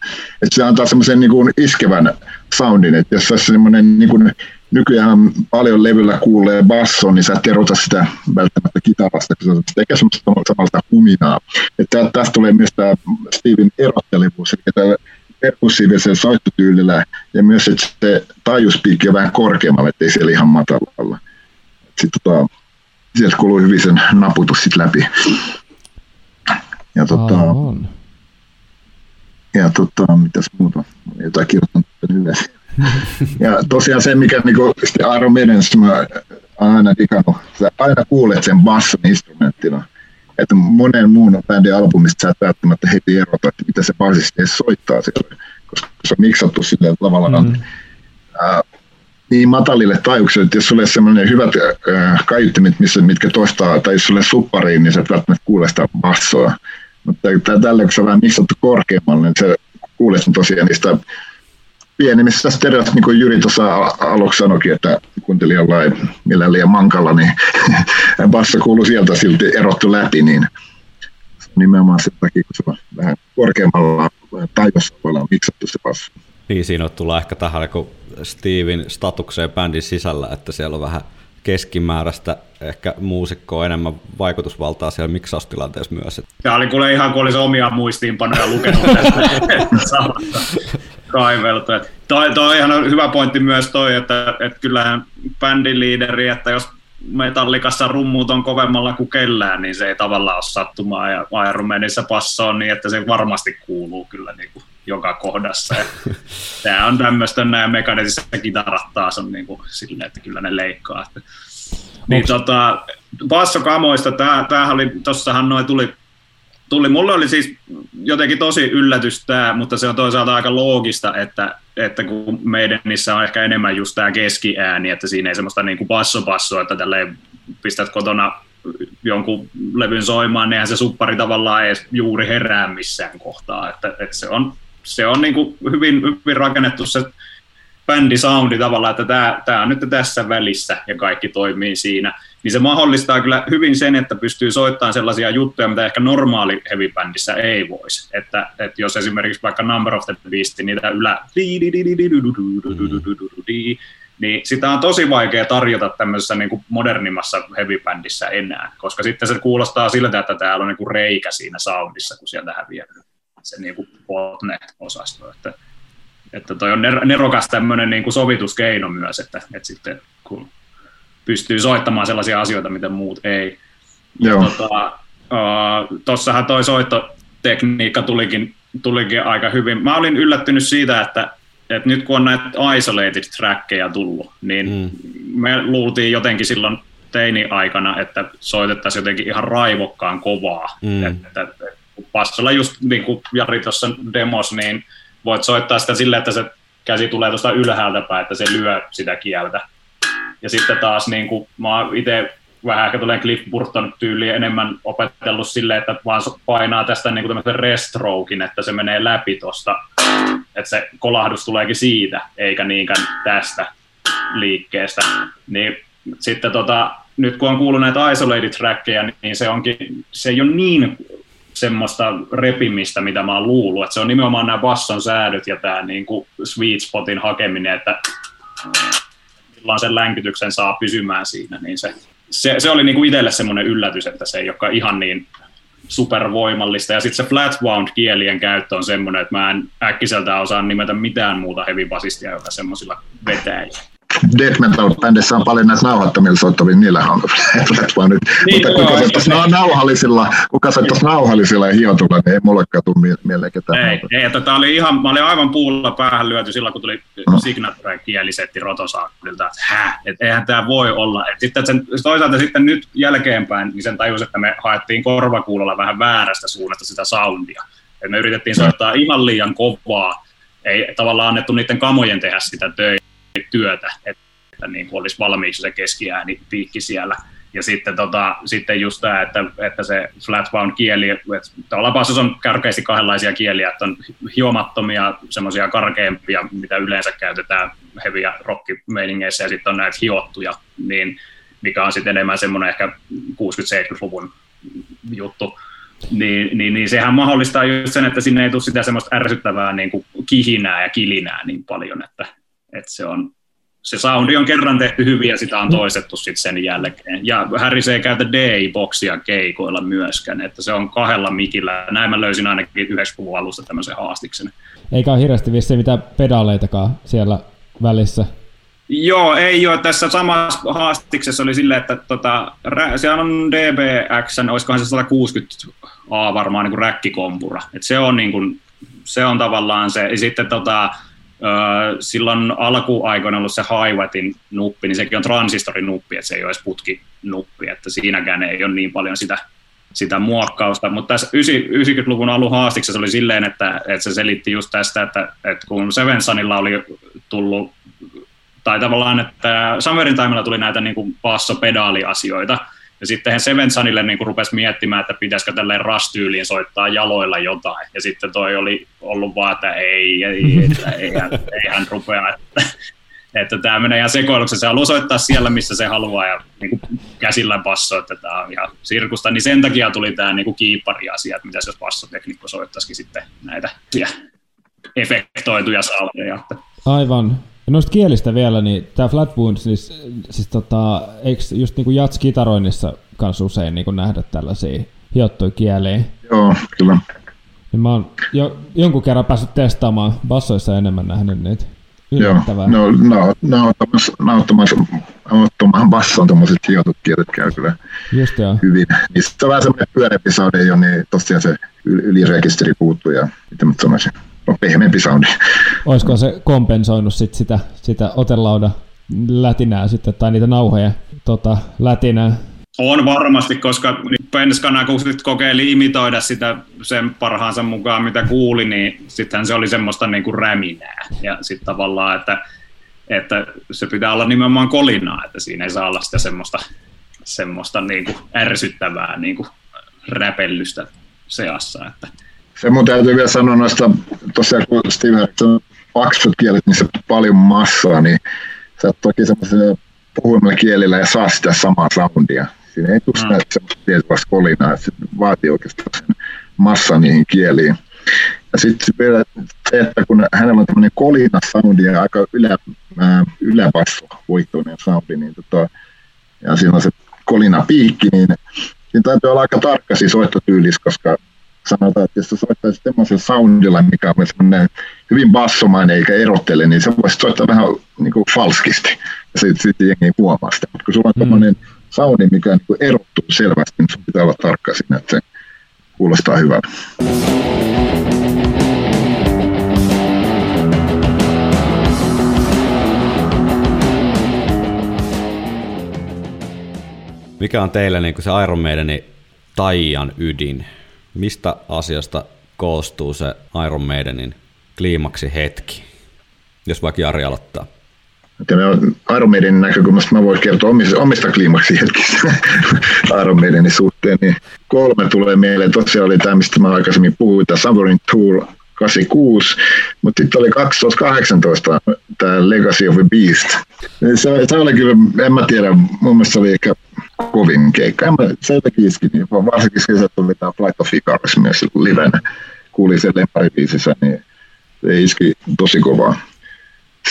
Et se antaa semmoisen niin iskevän soundin, että jos olisi semmoinen niin kuin nykyään paljon levyllä kuulee basson, niin sä et erota sitä välttämättä kitarasta, kun se tekee semmoista samalta huminaa. Että tästä tulee myös tämä Steven erottelevuus, eli tällä perkussiivisella soittotyylillä ja myös, että se taajuuspiikki on vähän korkeammalla, ettei siellä ihan matalalla. Sitten tota, sieltä kuuluu hyvin sen naputus sit läpi. Ja tota, Aivan. ja tota, mitäs muuta, jotain kirjoittanut ylös. Ja tosiaan se, mikä niinku, Iron Maiden, mä aina digannut, sä aina kuulet sen basson instrumenttina. Että monen muun bändin albumista sä et välttämättä heti erota, että mitä se basisti edes soittaa siellä, koska se on miksattu silleen tavallaan mm. ää, niin matalille taajuuksille, että jos sulle semmoinen hyvät ää, kaiuttimet, missä, mitkä toistaa, tai jos sulle suppariin, niin sä et välttämättä kuule sitä bassoa. Mutta tällä, kun se on vähän miksattu korkeammalle, niin se kuulee sen tosiaan niistä pienemmistä stereoista, niin kuin Jyri tuossa al- aluksi sanoikin, että kuuntelijalla ei millään liian mankalla, niin basso kuuluu sieltä silti erottu läpi, niin nimenomaan sen takia, kun se on vähän korkeammalla taidossa olla miksattu se basso. Niin, siinä tullaan ehkä tähän kun Steven statukseen bändin sisällä, että siellä on vähän keskimääräistä ehkä muusikkoa enemmän vaikutusvaltaa siellä miksaustilanteessa myös. Tämä oli kuule ihan kuin olisi omia muistiinpanoja lukenut tästä kaiveltu. Toi, toi ihan hyvä pointti myös toi, että, että kyllähän bändin liideri, että jos metallikassa rummut on kovemmalla kuin kellään, niin se ei tavallaan ole sattumaa. Ja Iron passo on niin, että se varmasti kuuluu kyllä niin kuin joka kohdassa. Tämä on tämmöistä, nämä mekanisissa kitarat taas on niin kuin silleen, että kyllä ne leikkaa. Niin tota, bassokamoista, tää, tämähän oli, tossahan noin tuli, tuli, mulle oli siis jotenkin tosi yllätys tämä, mutta se on toisaalta aika loogista, että, että kun meidän niissä on ehkä enemmän just tämä keskiääni, että siinä ei semmoista niin kuin basso-bassoa, että tälleen pistät kotona jonkun levyn soimaan, niin se suppari tavallaan edes juuri herää missään kohtaa, että, että se on se on niin kuin hyvin, hyvin rakennettu se bändisoundi tavallaan, että tämä, tämä on nyt tässä välissä ja kaikki toimii siinä, niin se mahdollistaa kyllä hyvin sen, että pystyy soittamaan sellaisia juttuja, mitä ehkä normaali heavy bändissä ei voisi. Että, että jos esimerkiksi vaikka Number of the Beast, niitä ylä... Niin sitä on tosi vaikea tarjota tämmöisessä niin kuin modernimmassa heavy bändissä enää, koska sitten se kuulostaa siltä, että täällä on niin kuin reikä siinä soundissa, kun sieltä häviää se niin kuin botnet-osasto. Että, että toi on nerokas tämmöinen niin kuin sovituskeino myös, että, että sitten kun pystyy soittamaan sellaisia asioita, mitä muut ei. Joo. Tota, uh, toi soittotekniikka tulikin, tulikin aika hyvin. Mä olin yllättynyt siitä, että, että nyt kun on näitä isolated trackeja tullut, niin mm. me luultiin jotenkin silloin teini-aikana, että soitettaisiin jotenkin ihan raivokkaan kovaa. Mm. Että, että, bassolla just niin kuin Jari tuossa demos, niin voit soittaa sitä silleen, että se käsi tulee tuosta ylhäältä päin, että se lyö sitä kieltä. Ja sitten taas niin kuin, mä itse vähän ehkä tulee Cliff Burton tyyliin enemmän opetellut silleen, että vaan painaa tästä niin kuin restrokin, että se menee läpi tuosta, että se kolahdus tuleekin siitä, eikä niinkään tästä liikkeestä. Niin sitten tota, nyt kun on kuullut näitä isolated trackeja, niin se, onkin, se ei ole niin semmoista repimistä, mitä mä oon luullut. Että se on nimenomaan nämä basson säädöt ja tämä niin kuin sweet spotin hakeminen, että milloin sen länkytyksen saa pysymään siinä. Niin se, se, se oli niin kuin itselle semmoinen yllätys, että se ei olekaan ihan niin supervoimallista. Ja sitten se flat wound kielien käyttö on semmoinen, että mä en äkkiseltä osaa nimetä mitään muuta heavy basistia, joka semmoisilla vetäisi death metal-bändissä on paljon näitä nauhattomilla soittavia, niillä on vaan nyt. Niin, Mutta kuka soittaisi no, nauhallisilla, kuka soittaisi nauhallisilla ja hiotulla, niin ei mullekaan tule mieleen ketään. Ei, ei että tämä oli ihan, mä olin aivan puulla päähän lyöty silloin, kun tuli no. signature kielisetti rotosaakilta, että hä, että eihän tämä voi olla. Et sitten sen, toisaalta sitten nyt jälkeenpäin, niin sen tajus, että me haettiin korvakuulolla vähän väärästä suunnasta sitä soundia. Et me yritettiin soittaa ihan liian kovaa, ei tavallaan annettu niiden kamojen tehdä sitä töitä työtä, että niin kuin olisi valmiiksi se keskiääni piikki siellä. Ja sitten, tota, sitten just tämä, että, että se flatbound kieli, että tavallaan on karkeasti kahdenlaisia kieliä, että on hiomattomia, semmoisia karkeampia, mitä yleensä käytetään heviä rockimeiningeissä, ja sitten on näitä hiottuja, niin mikä on sitten enemmän semmoinen ehkä 60-70-luvun juttu, niin, niin, niin sehän mahdollistaa just sen, että sinne ei tule sitä semmoista ärsyttävää niin kuin kihinää ja kilinää niin paljon, että, että se on se soundi on kerran tehty hyvin ja sitä on toistettu sitten sen jälkeen. Ja Harry se ei käytä DI-boksia keikoilla myöskään, että se on kahdella mikillä. Näin mä löysin ainakin 90-luvun alusta tämmöisen haastiksen. Eikä ole hirveästi vissiin mitään pedaaleitakaan siellä välissä. Joo, ei ole. Tässä samassa haastiksessa oli silleen, että tota, siellä on DBX, olisikohan se 160 A varmaan niin kuin räkkikompura. Et se, on niin kuin, se on tavallaan se. Ja sitten tota, silloin alkuaikoina ollut se Haivatin nuppi, niin sekin on transistorin nuppi, että se ei ole edes putkinuppi, että siinäkään ei ole niin paljon sitä, sitä muokkausta. Mutta tässä 90-luvun alun haastiksessa oli silleen, että, että se selitti just tästä, että, että kun Sevensanilla oli tullut, tai tavallaan, että Summerin Timella tuli näitä niin kuin basso-pedaaliasioita, ja sitten Seven Sunille niin rupesi miettimään, että pitäisikö tälleen rastyyliin soittaa jaloilla jotain. Ja sitten toi oli ollut vaan, että ei, ei että eihän, eihän rupea. Että, että tämä menee ihan sekoiluksi, se haluaa soittaa siellä, missä se haluaa ja niin kuin käsillä basso, että tämä on ihan sirkusta, niin sen takia tuli tämä niin kiipari-asia, että mitä jos bassoteknikko soittaisikin sitten näitä efektoituja salveja. Aivan. Ja noista kielistä vielä, niin tämä Flat Wound, siis, siis tota, eikö just niin jats-kitaroinnissa kanssa usein niin kuin nähdä tällaisia hiottuja kieliä? Joo, kyllä. Niin mä oon jo, jonkun kerran päässyt testaamaan bassoissa enemmän nähnyt niitä. Joo, no, no, nauttamassa, nauttamassa, nauttamassa basson tuommoiset hiotut kielet käy kyllä Just joo. hyvin. Niissä on vähän semmoinen pyöreämpi saude jo, niin tosiaan se ylirekisteri puuttuu ja mitä mä sanoisin, on pehmeämpi soundi. Olisiko se kompensoinut sit sitä, sitä otelauda lätinää sitten, tai niitä nauhoja tota, lätinää? On varmasti, koska Penskana kun sit kokeili imitoida sitä sen parhaansa mukaan, mitä kuuli, niin sittenhän se oli semmoista niin kuin räminää. Ja sitten tavallaan, että, että se pitää olla nimenomaan kolinaa, että siinä ei saa olla sitä semmoista, semmoista niin kuin ärsyttävää niin kuin räpellystä seassa. Että. Se mun täytyy vielä sanoa noista, tosiaan kun Steve on paksut kielet, niin se paljon massaa, niin sä oot toki semmoisella puhuimella kielillä ja saa sitä samaa soundia Siinä ei tule mm. semmoista tietynlaista kolinaa, että se vaatii oikeastaan sen massan niihin kieliin. Ja sitten vielä se, että kun hänellä on tämmöinen kolina soundi ja aika ylä, ää, yläbasso voittoinen soundi, niin tota, ja siinä on se kolina piikki, niin siinä täytyy olla aika tarkka siis soittotyylis, koska sanotaan, että jos sä soittaisit semmoisen soundilla, mikä on semmoinen hyvin bassomainen eikä erottele, niin se voisi soittaa vähän niin kuin falskisti. Ja sitten sit jengi huomaa sitä. Mutta kun sulla on mm sauni, mikä niin erottuu selvästi, niin sun pitää olla tarkka siinä, että se kuulostaa hyvältä. Mikä on teille niin se Iron Maidenin taian ydin? Mistä asiasta koostuu se Iron Maidenin kliimaksi hetki? Jos vaikka Jari aloittaa. Iron Maidenin näkökulmasta mä voin kertoa omista, omista kliimaksihetkistä Iron Maidenin suhteen, niin kolme tulee mieleen. Tosiaan oli tämä, mistä mä aikaisemmin puhuin, tämä Sovereign Tour 86, mutta sitten oli 2018 tämä Legacy of a Beast. Se, se oli kyllä, en mä tiedä, mun mielestä se oli ehkä kovin keikka. En mä, se jotenkin iski, niin varsinkin se, että oli tämä Flight of Icarus myös livenä. Kuulin sen lemparibiisissä, niin se iski tosi kovaa.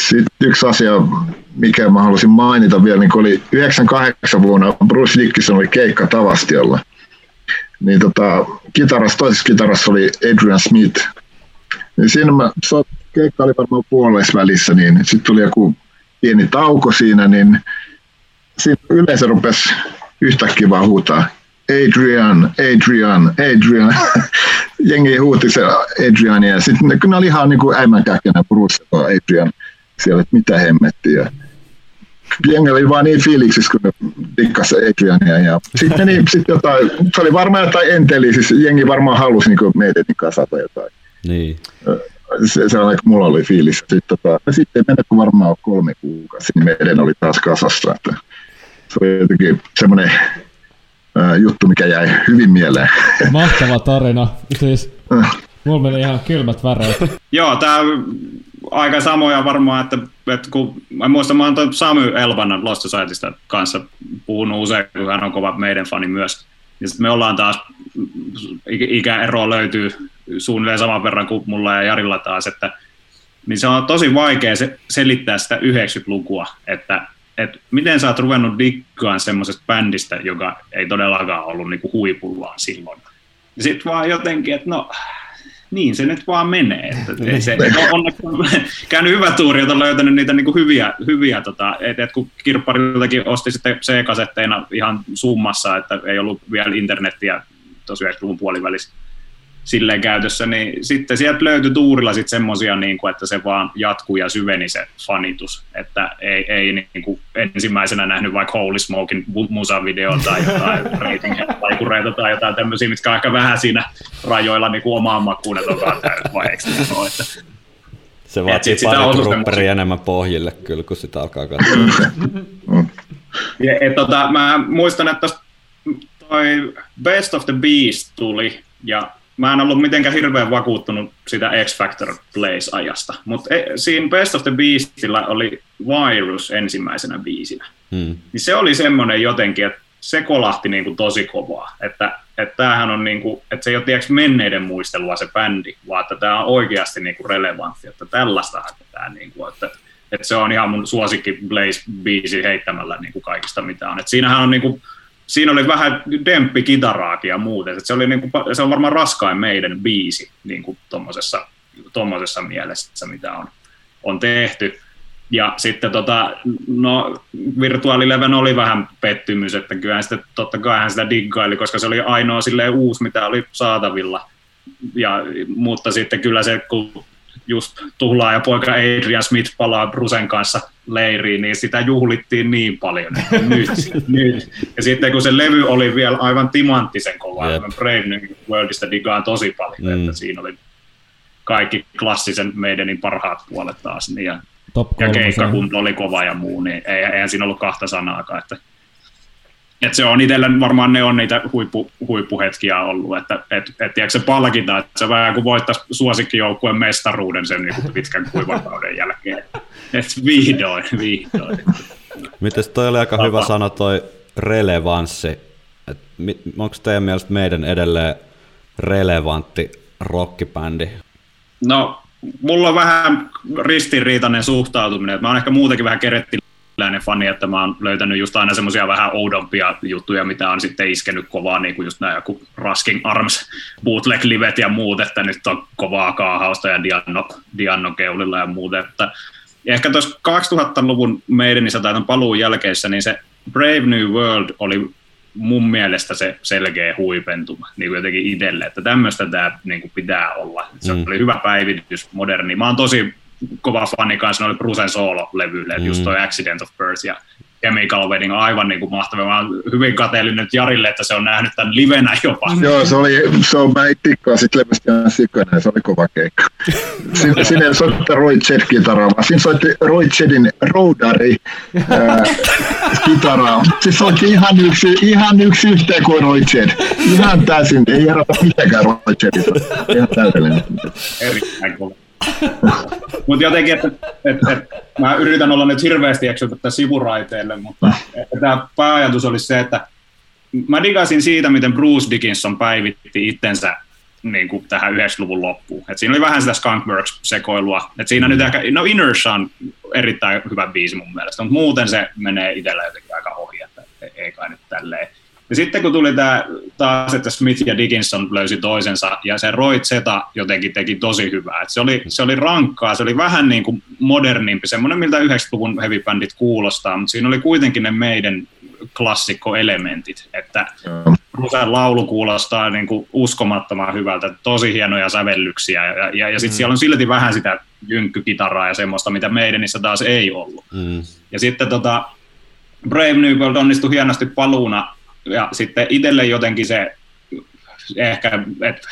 Sitten yksi asia, mikä mä halusin mainita vielä, niin oli 98 vuonna Bruce Dickinson oli keikka Tavastiolla. Niin tota, kitaras, toisessa kitarassa oli Adrian Smith. Niin siinä mä, keikka oli varmaan puolessa välissä, niin sitten tuli joku pieni tauko siinä, niin siinä yleisö rupesi yhtäkkiä vaan huutaa Adrian, Adrian, Adrian. Jengi huuti se Adriania ja sitten ne, ne oli ihan niin kuin äimän käkkenä Bruce Adrian siellä, että mitä hemmettiä. Jengi oli vaan niin fiiliksissä, kun ne dikkas Adriania. Ja sitten niin, sit jotain, se oli varmaan jotain enteli, siis jengi varmaan halusi niin meidän kanssa jotain. Niin. Se, se on, mulla oli fiilis. Sitten, tota, sitten mennä varmaan kolme kuukausi, niin meidän oli taas kasassa. Että se oli jotenkin semmoinen juttu, mikä jäi hyvin mieleen. Mahtava tarina. Siis, mulla meni ihan kylmät väreet. Joo, tämä aika samoja varmaan, että, että kun mä muistan, mä oon Samy Elvan Lost Societystä kanssa puhunut usein, kun hän on kova meidän fani myös. Ja sitten me ollaan taas, ikäero löytyy suunnilleen saman verran kuin mulla ja Jarilla taas, että niin se on tosi vaikea se, selittää sitä 90-lukua, että, että miten sä oot ruvennut dikkaan semmoisesta bändistä, joka ei todellakaan ollut niinku huipullaan silloin. Sitten vaan jotenkin, että no niin se nyt vaan menee. Että niin. se, on käynyt hyvä tuuri, että on löytänyt niitä niin kuin hyviä, hyviä tota, että et kun kirppariltakin osti sitten C-kasetteina ihan summassa, että ei ollut vielä internettiä tosiaan 90-luvun puolivälissä silleen käytössä, niin sitten sieltä löytyi tuurilla sitten semmoisia, niin kuin, että se vaan jatkuu ja syveni se fanitus, että ei, ei niin kuin ensimmäisenä nähnyt vaikka Holy Smokein musavideon tai jotain rating taikureita tai jotain tämmöisiä, mitkä on ehkä vähän siinä rajoilla niin kuin omaan makuun, että onkaan vaiheeksi. Että se vaatii pari enemmän pohjille kyllä, kun sitä alkaa katsoa. ja, et, tota, mä muistan, että toi Best of the Beast tuli, ja mä en ollut mitenkään hirveän vakuuttunut sitä X Factor Place-ajasta, mutta e, siinä Best of the Beastillä oli Virus ensimmäisenä biisinä. Hmm. Niin se oli semmoinen jotenkin, että se kolahti niin kuin tosi kovaa. Että, että tämähän on niin kuin, että se ei ole tiedätkö, menneiden muistelua se bändi, vaan että tämä on oikeasti niin kuin relevantti, että tällaista tämä niin kuin, että, että se on ihan mun suosikki Blaze-biisi heittämällä niin kuin kaikista mitä on. Että siinähän on niin kuin, siinä oli vähän demppi kitaraakin ja muuten. Se, oli niin kuin, se on varmaan raskain meidän biisi niin kuin tommosessa, mielessä, mitä on, on tehty. Ja sitten tota, no, Virtuaalileven oli vähän pettymys, että kyllä sitä, totta kai hän sitä diggaili, koska se oli ainoa silleen uusi, mitä oli saatavilla. Ja, mutta sitten kyllä se, kun just tuhlaa ja poika Adrian Smith palaa Brusen kanssa leiriin, niin sitä juhlittiin niin paljon. Nyt, nyt. Ja sitten kun se levy oli vielä aivan timanttisen kova, yep. Brave New Worldista digaan tosi paljon, mm. että siinä oli kaikki klassisen meidänin parhaat puolet taas. Niin ja Top ja keikkakunto oli kova ja muu, niin ei, eihän siinä ollut kahta sanaakaan. Että, että se on itsellä varmaan ne on niitä huippu, huippuhetkiä ollut, että et, et, tiedätkö, se palkita, että se vähän kuin voittaisi suosikkijoukkueen mestaruuden sen niin kuin pitkän kuivakauden jälkeen. Että vihdoin, vihdoin. Mites toi oli aika hyvä sana toi relevanssi. Onko teidän mielestä meidän edelleen relevantti rockibändi? No mulla on vähän ristiriitainen suhtautuminen. Mä oon ehkä muutenkin vähän kerettiläinen fani, että mä oon löytänyt just aina semmoisia vähän oudompia juttuja, mitä on sitten iskenyt kovaa, niin kuin just nämä joku Rasking Arms bootleg-livet ja muut, että nyt on kovaa kaahausta ja Dianno, Dianno keulilla ja muuta. Että ehkä tuossa 2000-luvun meidänissä tai paluun jälkeessä, niin se Brave New World oli mun mielestä se selkeä huipentuma niin kuin jotenkin itselle, että tämmöistä tämä niin kuin pitää olla. Se mm. oli hyvä päivitys, moderni. Mä oon tosi kova fani kanssa, ne oli Brusen solo-levyille, mm. just toi Accident of Birth ja Chemical Wedding aivan niin kuin mahtavaa. Mä oon hyvin kateellinen nyt Jarille, että se on nähnyt tämän livenä jopa. Joo, se oli, se on, mä tikkaan sit levystä ihan sikana, se oli kova keikka. Siinä, siinä ei soittaa Roy Ched-kitaraa, vaan siinä soitti Roy Chedin Roadari äh, kitaraa. Se soitti ihan yksi, ihan yksi yhteen kuin Roy Ched. Ihan täysin, ei erota mitenkään Roy Chedistä. Ihan täydellinen. Erittäin kova. Mutta jotenkin, että et, et, mä yritän olla nyt hirveästi eksytä sivuraiteille, mutta tämä pääajatus oli se, että mä digasin siitä, miten Bruce Dickinson päivitti itsensä niin kuin tähän 90-luvun loppuun. Et siinä oli vähän sitä Skunkworks-sekoilua. Et siinä mm. nyt ehkä, no Inertia on erittäin hyvä biisi mun mielestä, mutta muuten se menee itsellä jotenkin aika ohi, että ei kai nyt tälleen. Ja sitten kun tuli tämä taas, että Smith ja Dickinson löysi toisensa, ja se Roy Zeta jotenkin teki tosi hyvää. Et se, oli, se oli rankkaa, se oli vähän niin kuin modernimpi, semmoinen miltä 90-luvun heavy-bändit kuulostaa, mutta siinä oli kuitenkin ne meidän klassikkoelementit, että Rusen laulu kuulostaa niin kuin uskomattoman hyvältä, tosi hienoja sävellyksiä, ja, ja, ja sitten mm. siellä on silti vähän sitä jynkkykitaraa ja semmoista, mitä meidänissä taas ei ollut. Mm. Ja sitten tota, Brave New World onnistui hienosti paluuna ja sitten itselle jotenkin se ehkä, että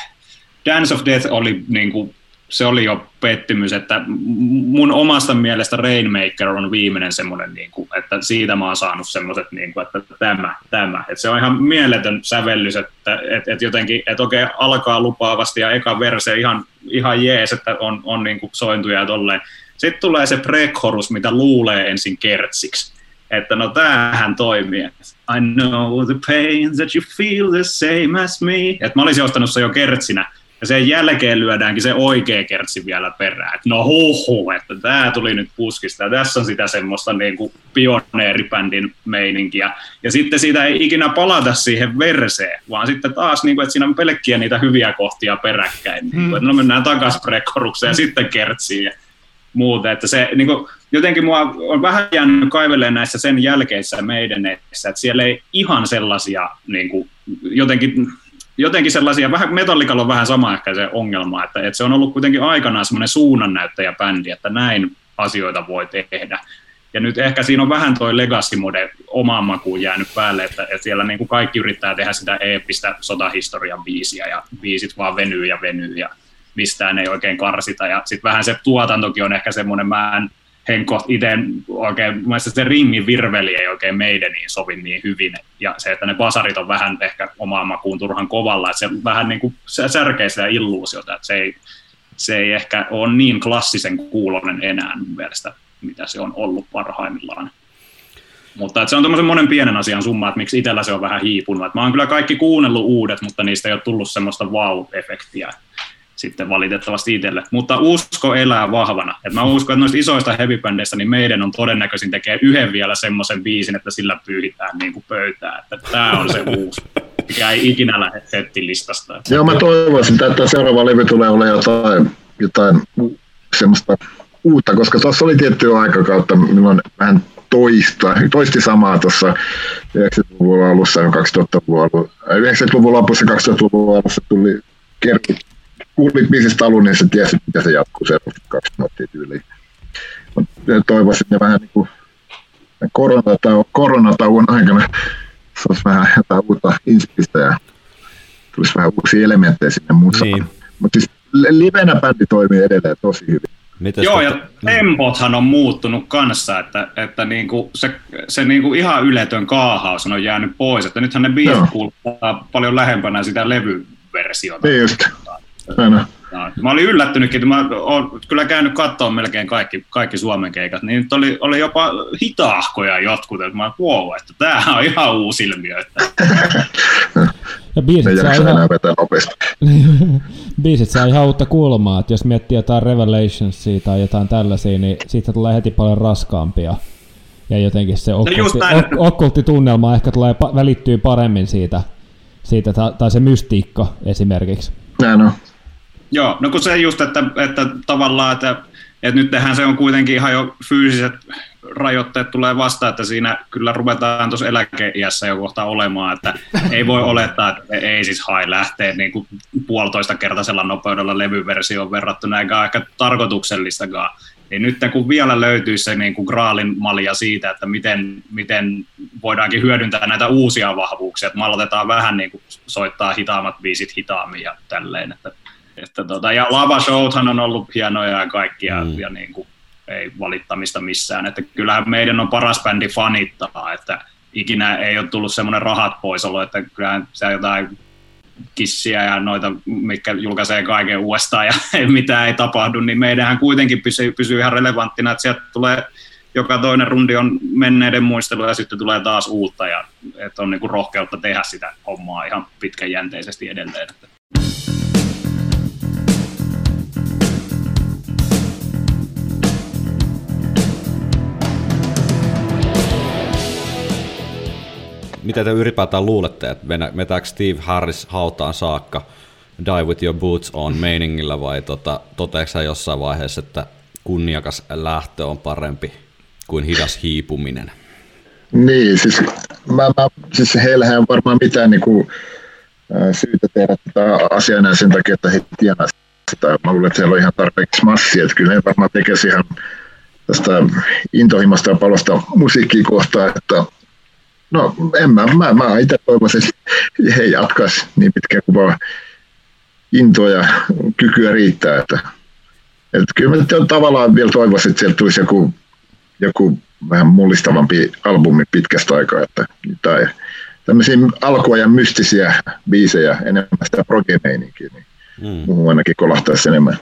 Dance of Death oli niin kuin, se oli jo pettymys, että mun omasta mielestä Rainmaker on viimeinen semmoinen, niin kuin, että siitä mä oon saanut semmoiset, niin kuin, että tämä, tämä. Että se on ihan mieletön sävellys, että että että jotenkin, että okei, alkaa lupaavasti ja eka verse ihan, ihan jees, että on, on niin kuin sointuja ja tolleen. Sitten tulee se prekhorus, mitä luulee ensin kertsiksi että no tämähän toimii. I know the pain that you feel the same as me. Että mä olisin ostanut se jo kertsinä. Ja sen jälkeen lyödäänkin se oikea kertsi vielä perään. Että no huhu, että tämä tuli nyt puskista. Ja tässä on sitä semmoista niin kuin pioneeribändin meininkiä. Ja sitten siitä ei ikinä palata siihen verseen, vaan sitten taas, niin kuin, että siinä on pelkkiä niitä hyviä kohtia peräkkäin. Hmm. Niin kuin, että no mennään takaisin prekorukseen ja sitten kertsiin. Muuta. Että se, niin kuin, jotenkin mua on vähän jäänyt kaivelleen näissä sen jälkeissä meidän että siellä ei ihan sellaisia niin kuin, jotenkin jotenkin sellaisia, vähän metallikalla on vähän sama ehkä se ongelma, että, että se on ollut kuitenkin aikanaan semmoinen suunnannäyttäjäbändi, että näin asioita voi tehdä. Ja nyt ehkä siinä on vähän toi legacy mode omaan makuun jäänyt päälle, että, että siellä niin kuin kaikki yrittää tehdä sitä eeppistä sotahistorian biisiä ja biisit vaan venyy ja venyy ja mistään ei oikein karsita. Ja sitten vähän se tuotantokin on ehkä semmoinen, mä en Henko itse oikein, mun se ringin virveli ei oikein meidän niin sovi niin hyvin. Ja se, että ne basarit on vähän ehkä omaan makuun turhan kovalla, että se vähän niin kuin särkee sitä illuusiota, että se ei, se ei ehkä ole niin klassisen kuulonen enää mun mielestä. mitä se on ollut parhaimmillaan. Mutta se on tämmöisen monen pienen asian summa, että miksi itsellä se on vähän hiipunut. Et mä oon kyllä kaikki kuunnellut uudet, mutta niistä ei ole tullut semmoista wow-efektiä sitten valitettavasti itselle. Mutta usko elää vahvana. Et mä uskon, että noista isoista heavybändeistä niin meidän on todennäköisin tekee yhden vielä semmoisen biisin, että sillä pyyhitään niin kuin pöytää. Että tämä on se uusi, mikä ei ikinä lähde settilistasta. Joo, mä toivoisin, että seuraava levy tulee olemaan jotain, jotain semmoista uutta, koska tuossa oli tiettyä aikakautta, milloin vähän toista, toisti samaa tuossa 90-luvun alussa ja 2000-luvun alussa. 90-luvun lopussa 2000-luvun alussa tuli kerki kuulit biisistä alun, niin sä tiesit, mitä se jatkuu se kaksi minuuttia tyyliin. Toivoisin, että vähän niin kuin koronatauon, koronatauon aikana se olisi vähän jotain uutta inspistä ja tulisi vähän uusia elementtejä sinne musaan. Niin. Mutta siis livenä bändi toimii edelleen tosi hyvin. Mites Joo, ja tempothan on muuttunut kanssa, että, että niinku se, se niinku ihan yletön kaahaus on jäänyt pois, että nythän ne biisit kuulostaa paljon lähempänä sitä levyversiota. Niin just. Aina. No, mä olin yllättynytkin, että mä oon kyllä käynyt katsoa melkein kaikki, kaikki Suomen keikat, niin nyt oli, oli jopa hitaahkoja jotkut, että mä wow, että tämähän on ihan uusi ilmiö. Että... ja biisit saa, ihan... biisit saa ihan uutta kulmaa, että jos miettii jotain Revelationsia tai jotain tällaisia, niin siitä tulee heti paljon raskaampia. Ja jotenkin se okkultti, no okkultti tunnelma ehkä tulee, välittyy paremmin siitä, siitä tai se mystiikka esimerkiksi. Näin on. Joo, no kun se just, että, että tavallaan, että, että nyt tehdään se on kuitenkin ihan jo fyysiset rajoitteet tulee vasta, että siinä kyllä ruvetaan tuossa eläkeiässä jo kohta olemaan, että ei voi olettaa, että ei siis hai lähtee niin kuin puolitoista kertaisella nopeudella levyversioon verrattuna, eikä ehkä tarkoituksellistakaan. Niin nyt kun vielä löytyisi se niin kuin graalin malja siitä, että miten, miten voidaankin hyödyntää näitä uusia vahvuuksia, että maltetaan vähän niin kuin soittaa hitaammat biisit hitaammin ja tälleen. Että, että tota, ja lava showthan on ollut hienoja ja kaikkia mm. ja niin kuin, ei valittamista missään. Että kyllähän meidän on paras bändi fanittaa, että ikinä ei ole tullut semmoinen rahat pois ollut, että kyllähän se jotain kissiä ja noita, mitkä julkaisee kaiken uudestaan ja mitä ei tapahdu, niin meidänhän kuitenkin pysyy, pysyy ihan relevanttina, että sieltä tulee joka toinen rundi on menneiden muistelu ja sitten tulee taas uutta ja että on niin kuin rohkeutta tehdä sitä hommaa ihan pitkäjänteisesti edelleen. Mitä te ylipäätään luulette, että metääkö Steve Harris hautaan saakka Die with your boots on meiningillä vai tota, toteeksi jossain vaiheessa, että kunniakas lähtö on parempi kuin hidas hiipuminen? Niin, siis, mä, mä, siis heillähän on varmaan mitään niin kuin, syytä tehdä tätä asiaa näin sen takia, että he tienaa sitä. Mä luulen, että siellä on ihan tarpeeksi massia, että kyllä he varmaan tekisi ihan tästä intohimosta ja palosta musiikkia kohtaan, että No en mä, mä, mä itse toivoisin, että he jatkaisi niin pitkään kuin vaan intoa ja kykyä riittää. Että, että kyllä mä tavallaan vielä toivoisin, että sieltä tulisi joku, joku vähän mullistavampi albumi pitkästä aikaa. Että, tai tämmöisiä alkuajan mystisiä biisejä, enemmän sitä progemeininkiä, niin mm. muuhun ainakin kolahtaisi enemmän.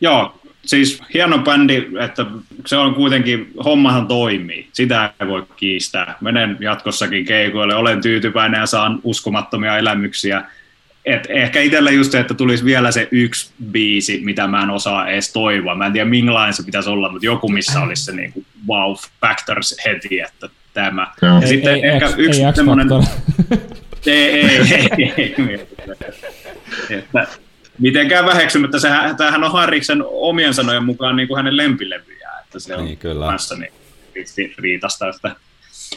Joo, siis hieno bändi, että se on kuitenkin, hommahan toimii, sitä ei voi kiistää. Menen jatkossakin keikoille, olen tyytyväinen ja saan uskomattomia elämyksiä. Et ehkä itsellä just se, että tulisi vielä se yksi biisi, mitä mä en osaa edes toivoa. Mä en tiedä millainen se pitäisi olla, mutta joku missä olisi se niinku wow factors heti, että tämä. Ja ei, sitten ei, ehkä ei, yksi ei semmoinen... ei, ei, ei, ei, ei, että mitenkään väheksymättä, sehän, tämähän on Harriksen omien sanojen mukaan niin kuin hänen lempilevyjä, että se on niin, kyllä. kanssa niin riitasta. Että.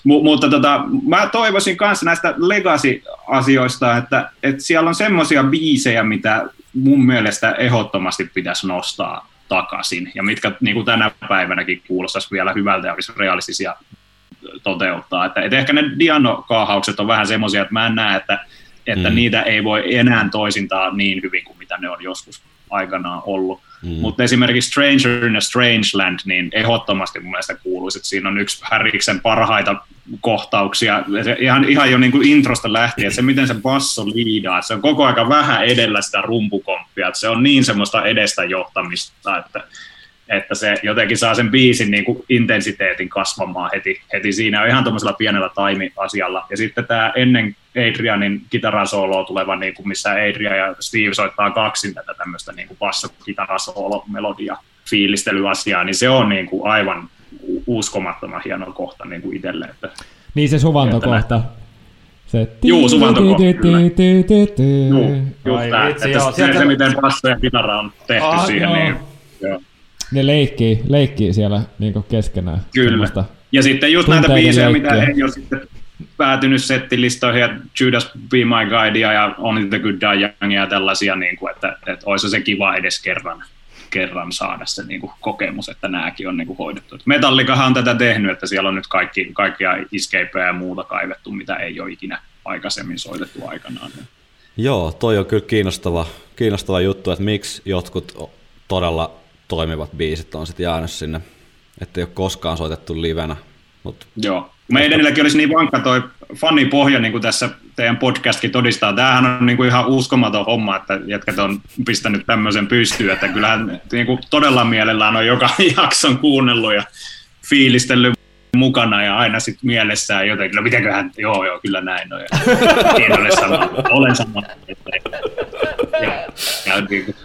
M- mutta tota, mä toivoisin myös näistä legacy-asioista, että, että siellä on semmoisia biisejä, mitä mun mielestä ehdottomasti pitäisi nostaa takaisin, ja mitkä niin kuin tänä päivänäkin kuulostaisi vielä hyvältä ja olisi realistisia toteuttaa. Että, että ehkä ne Diano-kaahaukset on vähän semmoisia, että mä en näe, että että mm. niitä ei voi enää toisintaa niin hyvin kuin mitä ne on joskus aikanaan ollut. Mm. Mutta esimerkiksi Stranger in a Strange Land, niin ehdottomasti mun mielestä kuuluisi, että siinä on yksi Häriksen parhaita kohtauksia, se ihan, ihan jo niin kuin introsta lähtien, että se miten se basso liidaa, se on koko aika vähän edellä sitä rumpukomppia, että se on niin semmoista edestä johtamista, että että se jotenkin saa sen biisin niin kuin intensiteetin kasvamaan heti, heti siinä ihan tuommoisella pienellä taimi-asialla. Ja sitten tämä ennen Adrianin kitarasooloa tuleva, niin kuin missä Adrian ja Steve soittaa kaksin tätä tämmöistä niin kuin basso-kitarasoolo-melodia fiilistelyasiaa, niin se on niin kuin aivan uskomattoman hieno kohta niin kuin itselle. Että, niin se suvantokohta. Se Juu, suvantokohta, Juu, just tämä, että se, se, miten basso ja kitara on tehty ah, siihen, niin joo. Ne leikkii, leikkii siellä niin keskenään. Kyllä. Ja sitten just näitä biisejä, mitä ei ole sitten päätynyt settilistoihin, ja Judas Be My Guidea ja Only the Good Die Young ja tällaisia, niin kuin, että, että olisi se kiva edes kerran, kerran saada se niin kuin, kokemus, että nämäkin on niin kuin, hoidettu. Metallikahan on tätä tehnyt, että siellä on nyt kaikki, kaikkia escapeja ja muuta kaivettu, mitä ei ole ikinä aikaisemmin soitettu aikanaan. Joo, toi on kyllä kiinnostava, kiinnostava juttu, että miksi jotkut todella toimivat biisit on sitten jäänyt sinne, että ei ole koskaan soitettu livenä. Mut Joo. Meidänilläkin olisi niin vankka toi fanipohja, niin kuin tässä teidän podcastkin todistaa. Tämähän on niin kuin ihan uskomaton homma, että jätkät on pistänyt tämmöisen pystyyn, että kyllähän niin kuin todella mielellään on joka jakson kuunnellut ja fiilistellyt mukana ja aina sitten mielessään jotenkin, no mitenköhän, joo joo, kyllä näin on. en ole sama, olen sama. Ja, ja, niin kuin,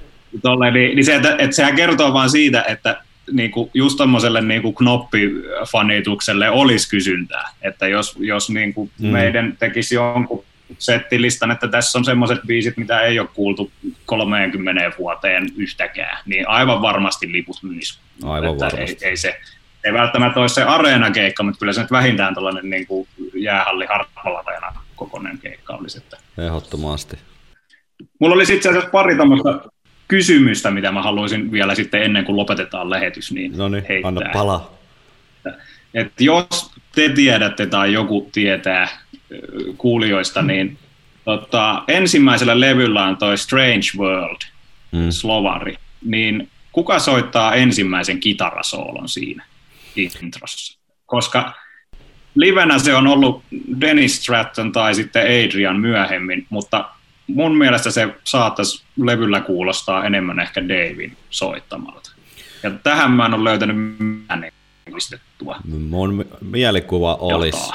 tolle, niin, niin se, että, että sehän kertoo vaan siitä, että niin kuin just tuommoiselle niin kuin knoppifanitukselle olisi kysyntää. Että jos, jos niin kuin mm. meidän tekisi jonkun settilistan, että tässä on semmoiset biisit, mitä ei ole kuultu 30 vuoteen yhtäkään, niin aivan varmasti liput myisi. Aivan että varmasti. Ei, ei, se, ei välttämättä ole se areenakeikka, mutta kyllä se nyt vähintään tällainen niin kuin jäähalli harppalareena kokoinen keikka olisi. Että... Ehdottomasti. Mulla oli itse asiassa pari tämmöistä kysymystä, mitä mä haluaisin vielä sitten ennen kuin lopetetaan lähetys, niin no niin, heittää. anna pala. Et jos te tiedätte tai joku tietää kuulijoista, niin tota, ensimmäisellä levyllä on toi Strange World, mm. Slovari, niin kuka soittaa ensimmäisen kitarasoolon siinä introssa? Koska livenä se on ollut Dennis Stratton tai sitten Adrian myöhemmin, mutta mun mielestä se saattaisi levyllä kuulostaa enemmän ehkä Davin soittamalta. Ja tähän mä en ole löytänyt pistettua. Mun mielikuva olisi,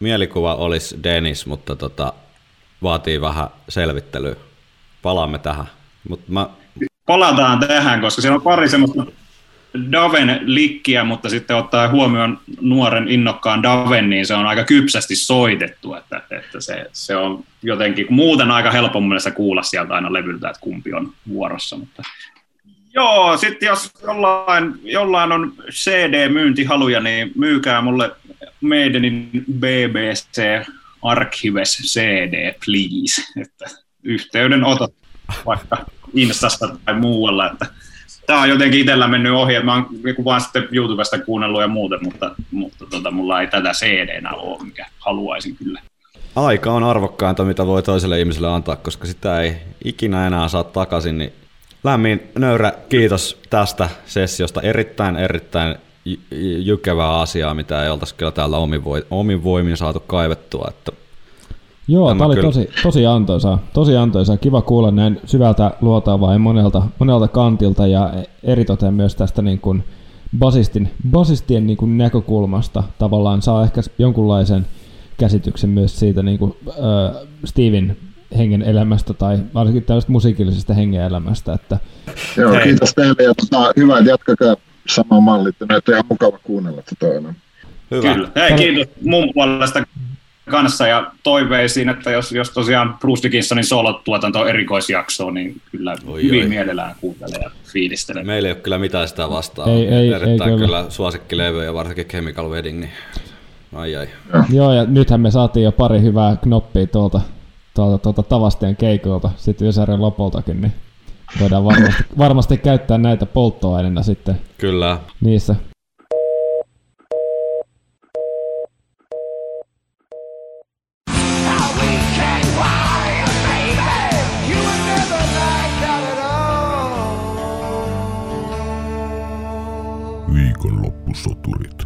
mielikuva olisi Dennis, mutta tota, vaatii vähän selvittelyä. Palaamme tähän. Mut mä... Palataan tähän, koska siellä on pari semmoista Daven likkiä, mutta sitten ottaa huomioon nuoren innokkaan Daven, niin se on aika kypsästi soitettu, että, että se, se on jotenkin muuten aika helppo mielestä kuulla sieltä aina levyltä, että kumpi on vuorossa. Mutta... Joo, sitten jos jollain, jollain on CD-myyntihaluja, niin myykää mulle Maidenin BBC Archives CD, please. Että yhteydenotot vaikka Instasta tai muualla, että tämä on jotenkin itsellä mennyt ohi, että mä oon niinku vaan sitten YouTubesta kuunnellut ja muuten, mutta, mutta tota, mulla ei tätä CD-nä ole, mikä haluaisin kyllä. Aika on arvokkainta, mitä voi toiselle ihmiselle antaa, koska sitä ei ikinä enää saa takaisin, niin lämmin nöyrä kiitos tästä sessiosta. Erittäin, erittäin jykevää asiaa, mitä ei oltaisi kyllä täällä omin voimin saatu kaivettua. Että Joo, tämä, oli kyllä... tosi, tosi antoisa. Tosi antoisa. Kiva kuulla näin syvältä luotavaa ja monelta, monelta kantilta ja eritoten myös tästä niin kuin basistin, basistien niin kuin näkökulmasta tavallaan saa ehkä jonkunlaisen käsityksen myös siitä niin kuin, äh, Steven hengen elämästä tai varsinkin tällaista musiikillisesta hengen elämästä. Että... Joo, Hei. kiitos teille ja tota, hyvä, että jatkakaa sama malli, että näitä on ihan mukava kuunnella tätä. Hyvä. Kyllä. Hei, kiitos mun puolesta kanssa ja toiveisiin, että jos, jos tosiaan Bruce Dickinsonin solotuotanto on erikoisjaksoa, niin kyllä oi, hyvin oi. mielellään kuuntelee ja fiilistelee. Meillä ei ole kyllä mitään sitä vastaan. Ei, ei, Erittäin ei, kyllä, kyllä suosikkilevy ja varsinkin Chemical Wedding, niin ai ai. Joo, ja nythän me saatiin jo pari hyvää knoppia tuolta, tuolta, tuolta Tavastien keikolta, sitten Ysärin lopultakin, niin voidaan varmasti, varmasti käyttää näitä polttoaineena sitten. Kyllä. Niissä Viikonloppusoturit.